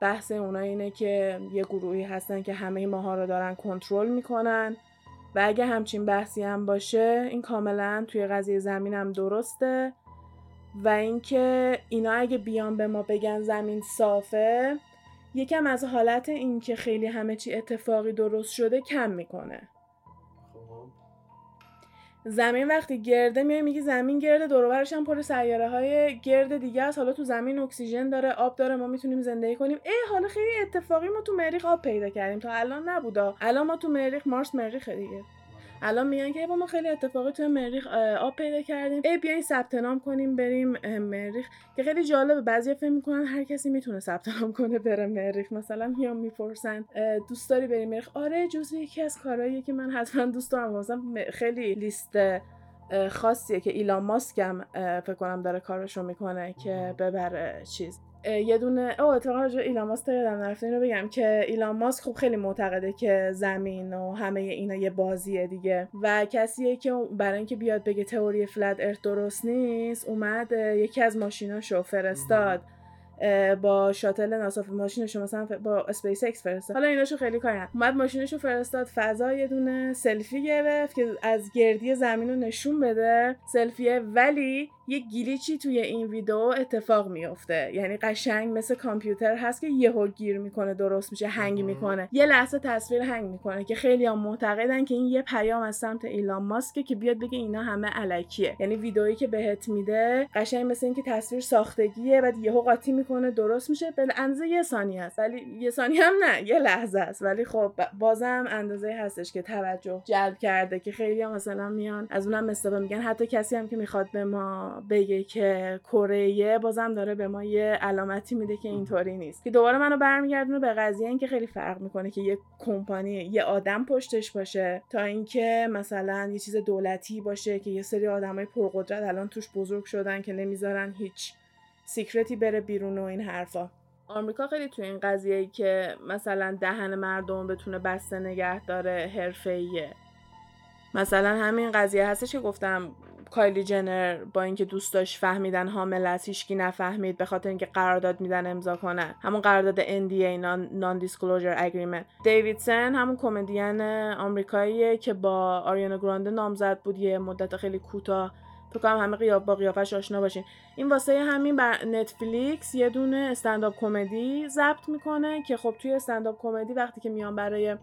بحث اونا اینه که یه گروهی هستن که همه ماها رو دارن کنترل می‌کنن و اگه همچین بحثی هم باشه این کاملا توی قضیه زمین هم درسته و اینکه اینا اگه بیان به ما بگن زمین صافه یکم از حالت اینکه خیلی همه چی اتفاقی درست شده کم می‌کنه. زمین وقتی گرده میای میگی زمین گرده دور هم پر سیاره های گرد دیگه است. حالا تو زمین اکسیژن داره آب داره ما می‌تونیم زندگی کنیم. ای حالا خیلی اتفاقی ما تو مریخ آب پیدا کردیم. تا الان نبودا. الان ما تو مریخ مارس مریخ دیگه. الان میگن که با ما خیلی اتفاقی توی مریخ آب پیدا کردیم. ای بیاین ثبت نام کنیم بریم مریخ. که خیلی جالبه بعضی فکر می‌کنن هر کسی می‌تونه ثبت نام کنه بره مریخ. مثلا میام می‌پرسن دوست داری بریم مریخ؟ آره جزو یکی از کارهاییه که من حتما دوست دارم. مثلا خیلی لیست خاصیه که ایلان ماسک هم فکر کنم داره کارشو می‌کنه که ببره چیز. یه دونه او اتفاقا راجع ایلان ماسک یادم نرفته. اینو بگم که ایلان ماسک خب خیلی معتقده که زمین و همه اینا یه بازیه دیگه. و کسیه که برای اینکه بیاد بگه تئوری فلت ارت درست نیست اومد یکی از ماشیناشو فرستاد. با شاتل ناسا ماشینشو مثلا با اسپیس اکس فرستاد. حالا ایناشو خیلی نداره اومد ماشینشو فرستاد فضا یه دونه سلفی گرفت که از گردی زمین رو نشون بده. سلفیه ولی یه glitch ی توی این ویدیو اتفاق میفته یعنی قشنگ مثل کامپیوتر هست که یهو گیر می‌کنه درست میشه هنگ می‌کنه. یه لحظه تصویر هنگ می‌کنه که خیلی هم معتقدن که این یه پیام از سمت ایلان ماسک که بیاد بگه اینا همه الکیه. یعنی ویدئویی که بهت میده قشنگ مثل اینکه تصویر ساختگیه بعد یهو قاطی می‌کنه درست میشه. به اندازه یه ثانیه است. ولی یه ثانیه هم نه یه لحظه است. ولی خب بازم اندازه هستش که توجه جلب کرده که خیلی هم مثلا میان از اونم استفاده میگن حتی کسی هم که می‌خواد به ما بگه که کره بازم داره به ما یه علامتی میده که اینطوری نیست. که دوباره منو برمیگردونه به قضیه اینکه خیلی فرق می‌کنه که یه کمپانی یه آدم پشتش باشه تا اینکه مثلا یه چیز دولتی باشه که یه سری آدمای پرقدرت الان توش بزرگ شدن که نمی‌ذارن هیچ سیکرتی بره بیرون و این حرفا. آمریکا خیلی تو این قضیه ای که مثلا دهن مردم بتونه بسته نگه داره حرفه‌ایه. مثلا همین قضیه هستش که گفتم کایلی جنر با اینکه دوست داشت فهمیدن حامل است هیچکی نفهمید به خاطر اینکه قرارداد میدن امضا کنن همون قرارداد NDA نان دیسکلوزر اگریمنت دیویدسن همون کمدین آمریکاییه که با آریانا گرانده نامزد بود یه مدت خیلی کوتاه. فکر کنم همه قیاب با قیافش آشنا باشین. این واسه همین برا نتفلیکس یه دونه استنداپ کمدی ضبط می‌کنه که خب توی استنداپ کمدی وقتی که میان برای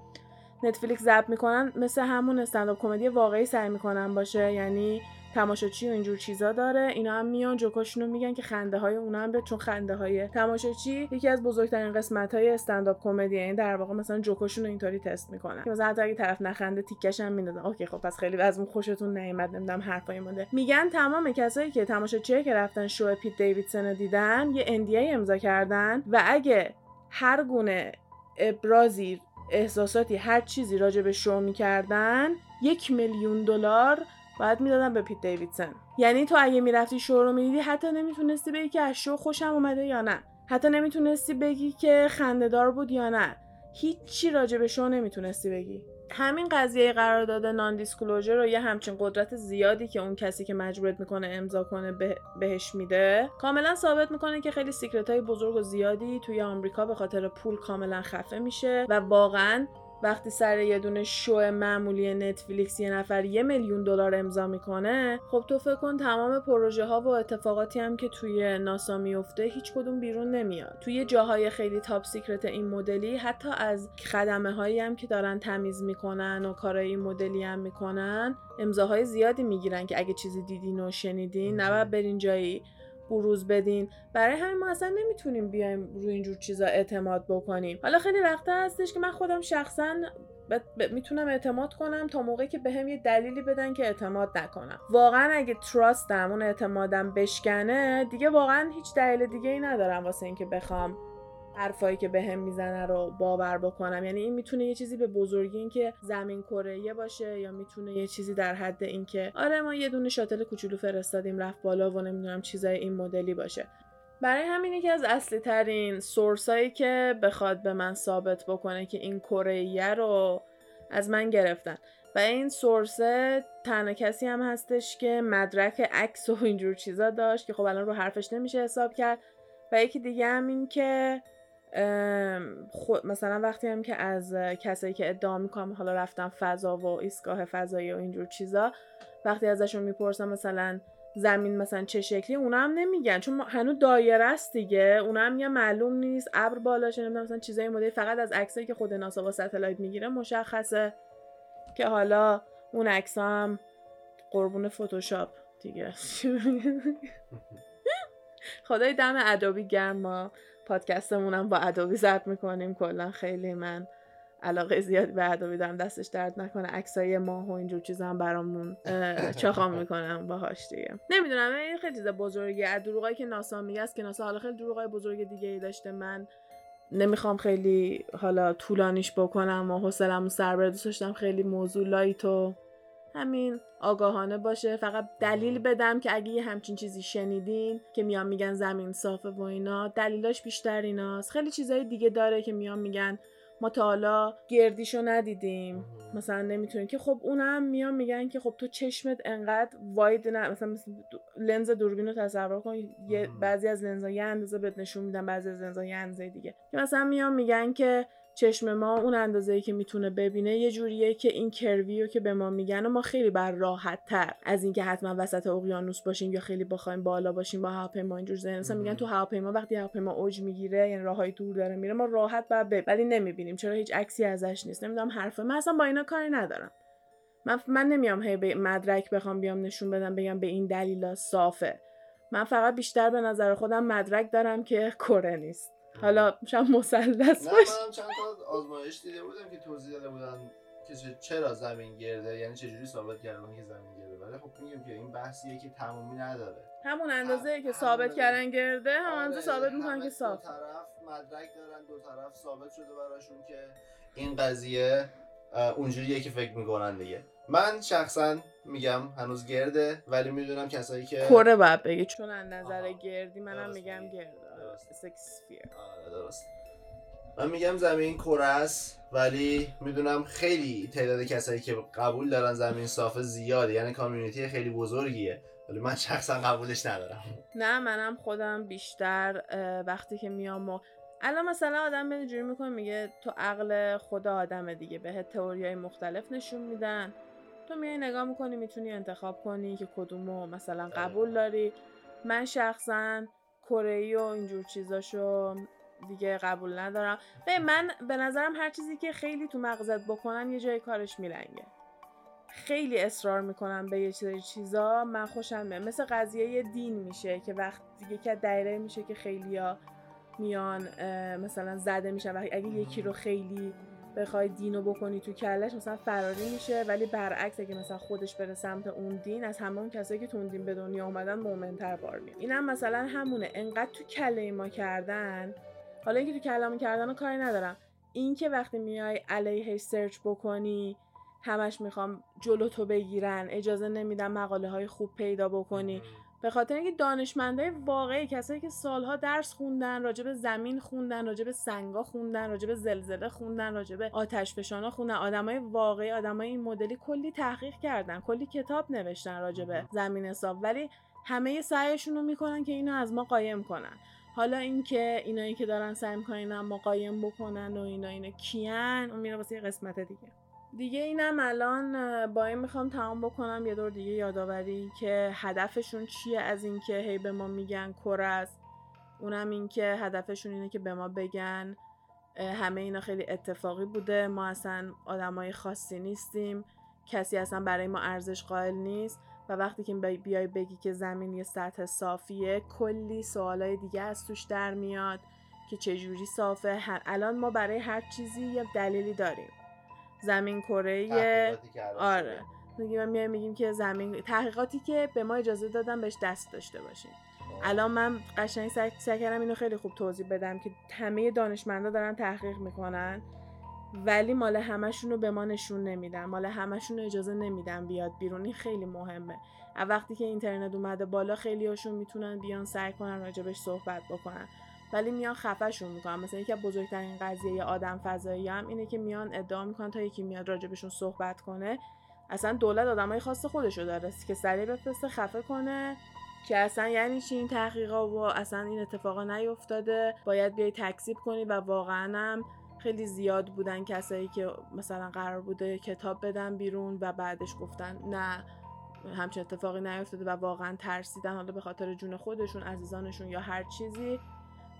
نتفلیکس ضبط می‌کنن مثل همون استنداپ کمدی واقعی سعی می‌کنن باشه. یعنی تماشاچی و اینجور چیزا داره. اینا هم میان جوکاشونو میگن که خنده های اونا هم به چون خنده های تماشاچی یکی از بزرگترین قسمت های استنداپ کمدی. یعنی در واقع مثلا جوکاشون رو اینطوری تست می‌کنن. که مثلا حتی اگه طرف نخنده تیکش هم می‌دادن. اوکی خب پس خیلی از اون خوشتون نیومد نمی‌دونم حرفای مونده. میگن تمام کسایی که تماشاچی که رفتن شو پیت دیویدسن دیدن یه NDA امضا کردن و اگه هر گونه ابرازی احساساتی هر چیزی راجع به شو می‌کردن یک میلیون دلار باید می‌دادن به پیت دیویدسن. یعنی تو اگه می‌رفتی شو رو می‌دیدی حتی نمی‌تونستی بگی که از شو خوشم اومده یا نه. حتی نمی‌تونستی بگی که خندهدار بود یا نه. هیچی راجع به شو نمی‌تونستی بگی. همین قضیه قرارداد نان دیسکلوژر رو یه همچین قدرت زیادی که اون کسی که مجبورت می‌کنه امضا کنه بهش میده کاملا ثابت می‌کنه که خیلی secret های بزرگ و زیادی توی آمریکا به خاطر پول کاملا خفه میشه و واقعا وقتی سر یه دونه شو معمولی نتفلیکس یه نفر یه میلیون دلار امضا می‌کنه خب تو فکر کن تمام پروژه ها و اتفاقاتی هم که توی ناسا میفته هیچ کدوم بیرون نمیاد. توی جاهای خیلی top secret این مدلی حتی از خدمه هایی هم که دارن تمیز می‌کنن و کارهای این مدلی هم می‌کنن امضاهای زیادی می‌گیرن که اگه چیزی دیدین و شنیدین نباید برین جایی بروز بدین. برای همین ما اصلا نمی‌تونیم بیایم روی اینجور چیزا اعتماد بکنیم. حالا خیلی وقتا هستش که من خودم شخصا ب... می‌تونم اعتماد کنم تا موقعی که بهم به یه دلیلی بدن که اعتماد نکنم. واقعا اگه تراستم اون اعتمادم بشکنه دیگه واقعا هیچ دلیل دیگه ای ندارم واسه اینکه بخوام حرفایی که بهم به می‌زنه رو باور بکنم. یعنی این می‌تونه یه چیزی به بزرگی اینکه زمین کره باشه یا می‌تونه یه چیزی در حد اینکه آره ما یه دونه شاتل کوچولو فرستادیم رفت بالا و نمی‌دونم چیزای این مدلی باشه. برای همین که از اصلی ترین سورسایی که بخواد به من ثابت بکنه که این کره رو از من گرفتن. و این سورسه تنها کسی هم هستش که مدرک عکس و اینجور چیزا داشت که خب الان رو حرفش نمیشه حساب کرد. و یکی دیگه هم این که خود مثلا وقتی هم که از کسایی که ادعا می‌کنم حالا رفتم فضا و ایستگاه فضایی و اینجور چیزا وقتی ازشون می‌پرسم مثلا زمین مثلا چه شکلی اونا هم نمیگن. چون هنوز دایره است دیگه. اونا هم یه معلوم نیست ابر بالاش نمی‌دونم مثلا چیزای مدل فقط از عکسایی که خود ناسا با ستلایت می‌گیره مشخصه که حالا اون عکس هم قربون فتوشاپ دیگه. خدای دم ادابی گرم ما پادکستمون هم با ادابی ضبط می‌کنیم. کلا خیلی من علاقه زیادی به ادابی دارم. دستش درد نکنه. عکسای ماه و اینجور چیزا هم برامون چاخام می‌کنم باهاش دیگه. نمی‌دونم این خیلی چیز بزرگه. دروغایی که ناسا میگه است که ناسا حالا خیلی دروغای بزرگ دیگه ای داشته. من نمی‌خوام خیلی حالا طولانیش بکنم و حوصله‌مو سر بره. دوست خیلی موضوع لایت و همین آگاهانه باشه. فقط دلیل بدم که اگه یه همچین چیزی شنیدین که میان میگن زمین صافه و اینا دلیلاش بیشتر ایناست. خیلی چیزهای دیگه داره که میان میگن ما تا حالا گردیشو ندیدیم. مثلا نمی‌تونیم. که خب اونم میان میگن که خب تو چشمت انقدر واید نه. مثلا مثل لنز دوربین رو تصور کن. یه بعضی از لنزها یه اندازه بهت نشون میدن بعضی از لنزها یه اندازه دیگه. که مثلا میان میگن که چشم ما اون اندازه که می‌تونه ببینه یه جوریه که این کرویو که به ما میگن و ما خیلی بر راحت تر از اینکه حتما وسط اقیانوس باشیم یا خیلی بخوایم بالا باشیم با هواپیما اینجور زنه مثلا میگن تو هواپیما وقتی هواپیما اوج می‌گیره یعنی راههای دور داره میره ما راحت بر بب ولی نمی‌بینیم. چرا هیچ عکسی ازش نیست. نمی‌دونم حرفه. من اصلا با اینا کاری ندارم. من من نمیام هی به مدرک بخوام بیام نشون بدم بگم به این دلیلا صافه. من فقط بیشتر به نظر خودم مدرک دارم که کره نیست. حالا شاید مسلس باشه نه من چند تا آزمایش دیده بودم که توضیح داده بودن که چرا زمین گرده یعنی چجوری ثابت کردن که زمین گرده. ولی خب میگم که این بحثیه که تمامی نداره. همون اندازه که ثابت کردن گرده هم اندازه ثابت می‌کنن که صاف دو طرف مدرک دارن دو طرف ثابت شده براشون که این قضیه اونجوریه که فکر می‌کنن دیگه. من شخصا میگم هنوز گرده ولی می‌دونم کسایی که کره باید بگی چون از نظر گردی منم میگم گرده. آره درست. من میگم زمین کره است ولی می‌دونم خیلی تعداد کسایی که قبول دارن زمین صافه زیاده. یعنی کامیونیتی خیلی بزرگیه. ولی من شخصا قبولش ندارم. نه منم خودم بیشتر وقتی که میام و الان مثلا آدم به جوری می‌کنه میگه تو عقل خدا آدمه دیگه. به تئوریای مختلف نشون میدن. تو میای نگاه می‌کنی می‌تونی انتخاب کنی که کدومو مثلا. قبول داری. من شخصا کره و اینجور چیزاشو دیگه قبول ندارم. به من به نظرم هر چیزی که خیلی تو مغزت بکنن یه جای کارش میلنگه. خیلی اصرار می‌کنن به یه سری چیزا من خوشم میاد. مثل قضیه دین میشه که وقت دیگه که دایره میشه که خیلیا میان مثلا زده میشن. و اگه یکی رو خیلی بخوای دینو بکنی تو کلش مثلا فراری میشه. ولی برعکس اگه مثلا خودش بره سمت اون دین از همه اون کسایی که تو اون دین به دنیا اومدن مومنتر بار میاد. اینم مثلا همونه. انقدر تو کله ما کردن. حالا اینکه تو کلامو کردن رو کاری ندارم. این که وقتی میای علیه سرچ بکنی همش می‌خوام جلو تو بگیرن اجازه نمیدم مقاله های خوب پیدا بکنی. به خاطر اینکه دانشمندای واقعی کسایی که سالها درس خوندن راجع به زمین خوندن راجع به سنگا خوندن راجع به زلزله خوندن راجع به آتش فشانا خوندن آدمای واقعی آدمای این مدلی کلی تحقیق کردن کلی کتاب نوشتن راجع به زمین حساب. ولی همه سعیشون رو می‌کنن که اینو از ما قایم کنن. حالا اینکه اینایی که دارن سعی می‌کنن ما قایم بکنن و اینا اینا کیان اون میره واسه یه قسمت دیگه. دیگه اینم الان با این می‌خوام تمام بکنم. یه دور دیگه یادآوری که هدفشون چیه؟ از اینکه هی به ما میگن کره است. اونم این که هدفشون اینه که به ما بگن همه اینا خیلی اتفاقی بوده. ما اصلا آدمای خاصی نیستیم. کسی اصلا برای ما ارزش قائل نیست. و وقتی که بیای بگی که زمین یه سطح صافیه کلی سوالای دیگه از توش در میاد که چجوری صافه. الان ما برای هر چیزی یه دلیلی داریم. زمین کره آره. میگیم میایم میگیم که زمین تحقیقاتی که به ما اجازه دادن بهش دست داشته باشیم. الان من قشنگ سعی کردم اینو خیلی خوب توضیح بدم که همه دانشمندا دارن تحقیق می‌کنن ولی مال همشون رو به ما نشون نمیدن مال همشون رو اجازه نمیدن بیاد بیرون. این خیلی مهمه. وقتی که اینترنت اومده بالا خیلی هاشون می‌تونن بیان سعی کنن راجبش صحبت بکنن. ولی میان خفهشون می‌کنن. مثلا یکی بزرگترین قضیه آدم فضایی هم اینه که میان ادعا می‌کنن تا یکی میاد راجبشون صحبت کنه. اصلا دولت آدمای خاص خودشو داره. که سریع بفرسته خفه کنه. که اصلا یعنی چی این تحقیقا و اصلا این اتفاقا نیفتاده. باید بیای تکذیب کنی و واقعا هم خیلی زیاد بودن کسایی که مثلا قرار بوده کتاب بدن بیرون و بعدش گفتن نه همچین اتفاقی نیفتاده و واقعا ترسیدن. حالا به خاطر جون خودشون عزیزانشون یا هر چیزی.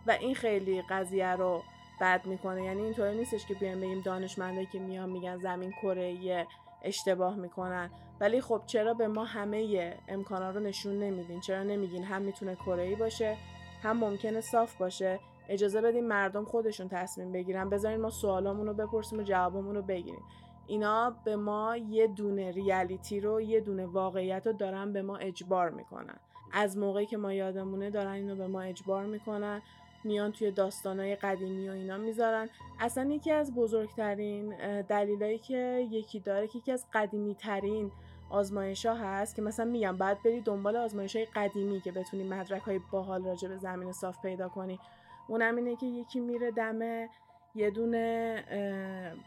و این خیلی قضیه رو بد می‌کنه. یعنی اینطوری نیستش که بیایم بگیم دانشمنده که میان میگن زمین کره اشتباه می‌کنن. ولی خب چرا به ما همه امکانا رو نشون نمیدین؟ چرا نمیگین هم می‌تونه کره باشه هم ممکنه صاف باشه؟ اجازه بدیم مردم خودشون تصمیم بگیرن. بذارین ما سوالامون بپرسیم و جوابمون رو بگیریم. اینا به ما یه دونه ریالیتی رو یه دونه واقعیت رو دارن به ما اجبار می‌کنن. از موقعی که ما یادمونه دارن اینو به ما اجبار می‌کنن. میان توی داستانهای قدیمی و اینا می‌ذارن. اصلا یکی از بزرگترین دلیلایی که یکی داره که یکی از قدیمی ترین آزمایش ها هست که مثلا میگم بعد بری دنبال آزمایش های قدیمی که بتونی مدرک های باحال راجع به زمین صاف پیدا کنی. اونم اینه که یکی میره دم یه دونه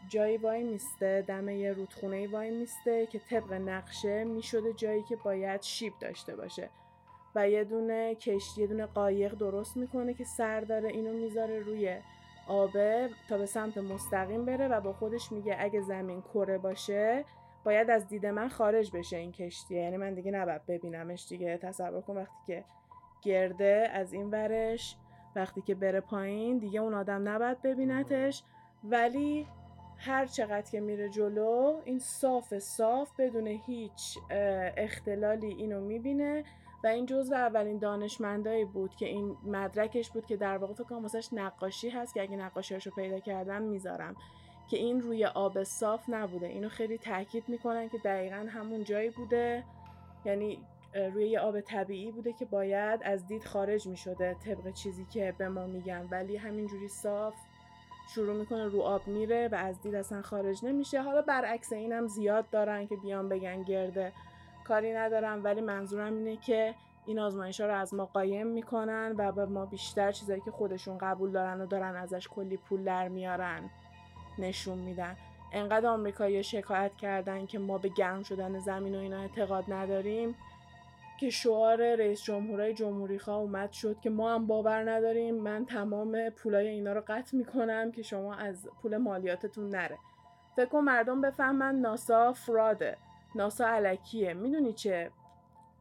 جایی وای میسته دم یه رودخونه وای میسته که طبق نقشه می‌شده جایی که باید شیب داشته باشه. و یه دونه کشتی یه دونه قایق درست می‌کنه که سر داره اینو می‌ذاره روی آبه تا به سمت مستقیم بره و با خودش میگه اگه زمین کره باشه باید از دید من خارج بشه این کشتی. یعنی من دیگه نباید ببینمش دیگه. تصور کن وقتی که گرده از این ورش وقتی که بره پایین دیگه اون آدم نباید ببینتش. ولی هر چقدر که میره جلو این صاف صاف بدون هیچ اختلالی اینو می‌بینه. و این جزو اولین دانشمندایی بود که این مدرکش بود که در واقع فکر کنم نقاشی هست که اگه نقاشیاشو پیدا کردم می‌ذارم. که این روی آب صاف نبوده. اینو خیلی تاکید می‌کنن که دقیقا همون جایی بوده. یعنی روی آب طبیعی بوده که باید از دید خارج می‌شده طبق چیزی که به ما میگن. ولی همینجوری صاف شروع می‌کنه رو آب میره و از دید اصلا خارج نمیشه. حالا برعکس اینم زیاد دارن که بیان بگن گرده. کاری ندارم ولی منظورم اینه که این آزمایش ها رو از ما قایم می‌کنن و به ما بیشتر چیزایی که خودشون قبول دارن و دارن ازش کلی پول در میارن نشون میدن. انقدر آمریکایی شکایت کردن که ما به گرم شدن زمین و اینا اعتقاد نداریم که شعار رئیس جمهورای جمهوری خواه اومد شد که ما هم باور نداریم من تمام پولای اینا رو قطع می‌کنم که شما از پول مالیاتتون نره. فکر مردم بفهمن ناسا فراده. ناسا علکیه. می‌دونی چه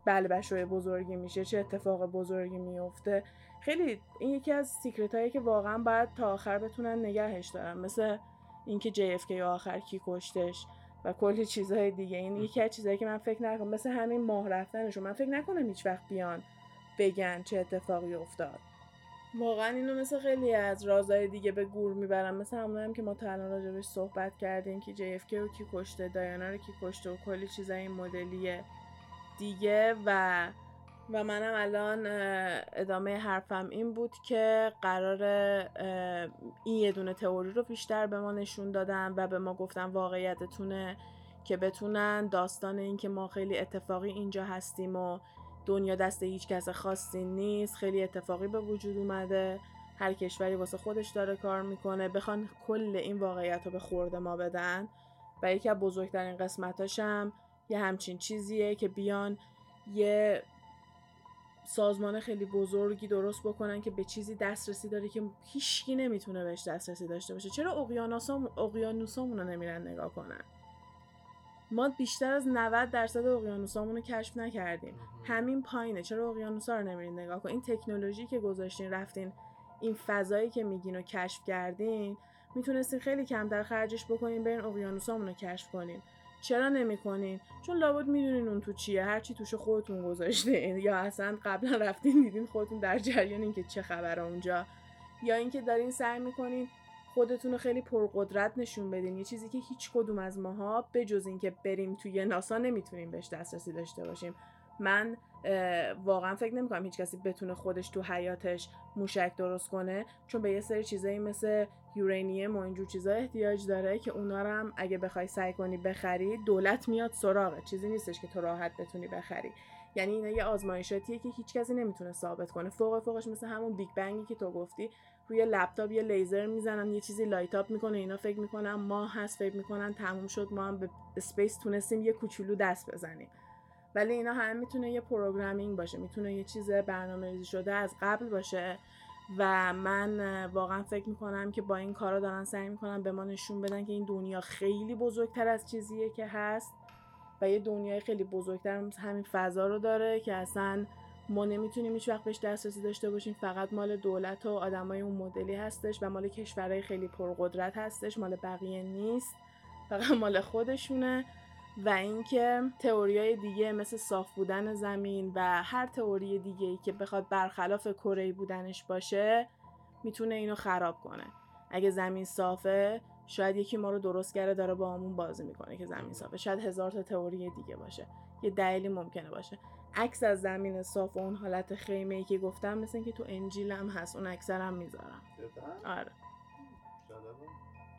بلبشوی بزرگی میشه چه اتفاق بزرگی میفته خیلی این یکی از سیکرت هایی که واقعا باید تا آخر بتونن نگهش دارن مثل اینکه JFK آخر کی کشتش و کلی چیزهای دیگه. این یکی از چیزهایی که من فکر نکنم مثل همین ماه رفتنشون. من فکر نکنم هیچ وقت بیان بگن چه اتفاقی افتاد. واقعا اینو مثل خیلی از رازهای دیگه به گور می‌برم. مثل همون هم که ما تا الان راجبش صحبت کردیم که JFK رو کی کشته دایانا رو کی کشته و کلی چیزای این مدلیه دیگه و و منم الان ادامه حرفم این بود که قرار این یه دونه تئوری رو بیشتر به ما نشون دادن و به ما گفتن واقعیتتونه که بتونن داستان این که ما خیلی اتفاقی اینجا هستیم و دنیا دست هیچ کس خاصی نیست. خیلی اتفاقی به وجود اومده. هر کشوری واسه خودش داره کار می‌کنه. بخوان کل این واقعیت رو به خورده ما بدن. و یکی از بزرگترین قسمتاشم یه همچین چیزیه که بیان یه سازمان خیلی بزرگی درست بکنن که به چیزی دسترسی داره که هیچکی نمی‌تونه بهش دسترسی داشته باشه. چرا اقیانوسامون رو نمیرن نگاه کنن؟ ما بیشتر از 90 درصد اقیانوسامون رو کشف نکردیم. همین پایینه. چرا اقیانوسا رو نمیرین نگاه کن. این تکنولوژی که گذاشتین رفتین این فضایی که میگین رو کشف کردین می‌تونستین خیلی کمتر خرجش بکنین برین اقیانوسامون رو کشف کنین. چرا نمی‌کنین؟ چون لابد می‌دونین اون تو چیه. هرچی توش خودتون گذاشتین. یا اصلا قبلا رفتین دیدین خودتون در جریان اینکه چه خبره اونجا. یا اینکه دارین سعی می‌کنین خودتون رو خیلی پرقدرت نشون بدین. یه چیزی که هیچ کدوم از ماها بجز اینکه بریم توی ناسا نمی‌تونیم بهش دسترسی داشته باشیم. من واقعا فکر نمی‌کنم هیچ کسی بتونه خودش تو حیاتش موشک درست کنه چون به یه سری چیزایی مثل uranium و اینجور چیزا احتیاج داره که اونا هم اگه بخوای سعی کنی بخری دولت میاد سراغت چیزی نیستش که تو راحت بتونی بخری. یعنی اینا یه آزمایشاتیه که هیچ کسی نمی‌تونه ثابت کنه. فوق فوقش مثل همون بیگ بنگی که تو گفتی. روی لپتاپ یه لیزر می‌زنن یه چیزی light up می‌کنه اینا فکر می‌کنن ماه هست فکر می‌کنن تموم شد ما هم به space تونستیم یه کوچولو دست بزنیم. ولی اینا هم می‌تونه یه programming باشه می‌تونه یه چیز برنامه ریزی شده از قبل باشه و من واقعا فکر می‌کنم که با این کارا دارن سعی می‌کنن به ما نشون بدن که این دنیا خیلی بزرگتر از چیزیه که هست و یه دنیای خیلی بزرگتر همین فضا رو داره که اصلا ما نمی‌تونیم هیچ وقت بهش دسترسی داشته باشیم. فقط مال دولت و آدمای اون مدلی هستش و مال کشورهای خیلی پرقدرت هستش. مال بقیه نیست. فقط مال خودشونه. و اینکه تئوریای دیگه مثل صاف بودن زمین و هر تئوری دیگه ای که بخواد برخلاف کره بودنش باشه می‌تونه اینو خراب کنه. اگه زمین صافه شاید یکی ما رو درست کرده داره با همون بازی می‌کنه که زمین صافه. شاید هزار تا تئوری دیگه باشه. یه دلیلی ممکنه باشه. عکس از زمین صاف و اون حالت خیمه ای که گفتم مثل اینکه تو انجیلم هست اون اکثرم می‌ذارم. آره.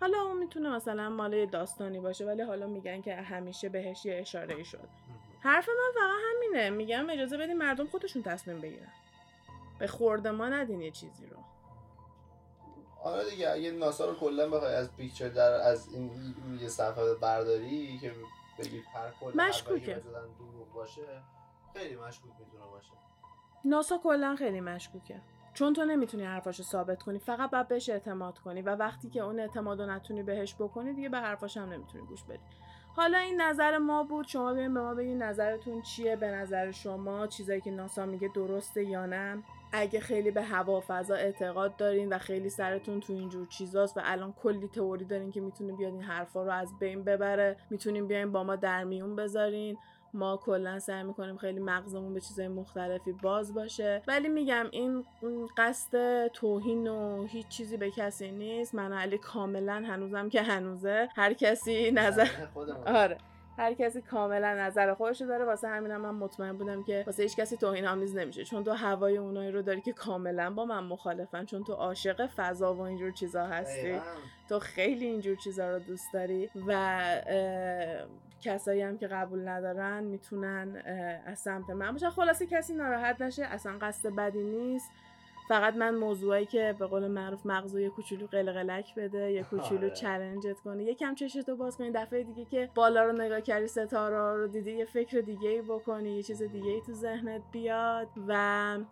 حالا اون می‌تونه مثلا مال داستانی باشه ولی حالا میگن که همیشه بهش یه اشاره ای شد حرف من فقط همینه. میگم اجازه بدین مردم خودشون تصمیم بگیرن. به خورد ما ندین یه چیزی رو. آره دیگه اگه ناسا رو کلا بخوای از پیکچر در از این یه صفحه برداری که بگید هر کل مشکوکه. باشه. خیلی مشکوک می‌تونه باشه. ناسا کلا خیلی مشکوکه. چون تو نمی‌تونی حرفاشو ثابت کنی فقط باید بهش اعتماد کنی و وقتی که اون اعتماد رو نتونی بهش بکنی دیگه به حرفاش هم نمی‌تونی گوش بدی. حالا این نظر ما بود. شما بیاین به ما بگین نظرتون چیه؟ به نظر شما چیزایی که ناسا میگه درسته یا نه؟ اگه خیلی به هوا و فضا اعتقاد دارین و خیلی سرتون تو اینجور چیزاست و الان کلی تئوری دارین که می‌تونه بیاد این حرفا رو از بین ببره می‌تونین بیاین با ما در میون بذارین. ما کلا سعی می‌کنیم خیلی مغزمون به چیزهای مختلفی باز باشه. ولی میگم این قصد توهین و هیچ چیزی به کسی نیست. من علی کاملا هنوزم که هنوزه. هر کسی نظر آره. هر کسی کاملا نظر خودش داره. واسه همینم من مطمئن بودم که واسه هیچ کسی توهین آمیز نمیشه. چون تو هوای اونایی رو داری که کاملا با من مخالفن. چون تو عاشق فضا و اینجور چیزا هستی. تو خیلی اینجور چیزا رو دوست داری و کسایی هم که قبول ندارن می‌تونن از سمت من باشن. خلاصه کسی ناراحت نشه اصلا قصد بدی نیست. فقط من موضوعی که به قول معروف مغزو یه کوچولو قلقلک بده یه کوچولو آره. چلنجت کنه. یکم چشتو باز کنی دفعه دیگه که بالا رو نگاه کردی ستاره رو دیدی یه فکر دیگه ای بکنی یه چیز دیگه ای تو ذهنت بیاد و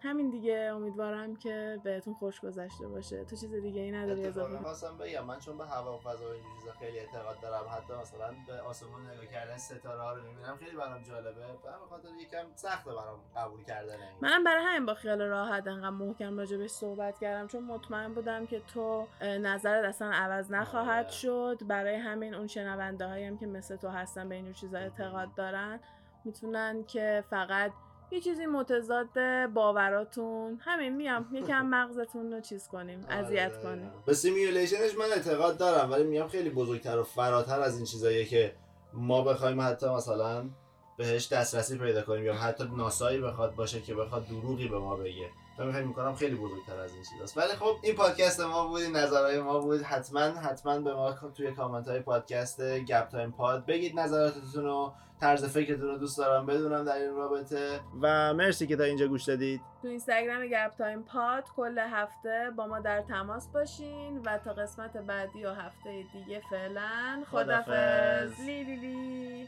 همین دیگه امیدوارم که بهتون خوش گذشته باشه. تو چیز دیگه ای نداری اضافه؟ خواستم بگم من چون به هوا و فضا و این چیزا خیلی اعتقاد دارم حتی مثلا به آسمون نگاه کردن ستاره ها رو می‌بینم خیلی برام جالبه. به خاطر یکم سخته برام قبول کردن منم برای همین با خیال راحت انقدر محکم راجبش صحبت کردم. چون مطمئن بودم که تو نظرت اصلا عوض نخواهد آره. شد. برای همین اون شنونده هایم که مثل تو هستن به این چیزا اعتقاد دارن. می‌تونن که فقط یه چیزی متضاد باوراتون همین میام یکم مغزتون رو چیز کنیم آره، اذیت. کنیم. به simulation ش من اعتقاد دارم ولی میگم خیلی بزرگتر و فراتر از این چیزاییه که ما بخوایم حتی مثلا بهش دسترسی پیدا کنیم یا حتی ناسایی بخواد باشه که بخواد دروغی به ما بگه. من فکر می‌کنم خیلی بزرگتر از این چیزاست. ولی خب این پادکست ما بود این نظرهای ما بود. حتما حتما به ما توی کامنت های پادکست گپ تایم پاد بگید نظراتتون رو. طرز فکرتون رو دوست دارم بدونم در این رابطه. و مرسی که تا اینجا گوش دادید. تو اینستاگرام گپ تایم پاد کل هفته با ما در تماس باشین و تا قسمت بعدی و هفته دیگه فعلا خدافظ. خدافظ لی لی لی.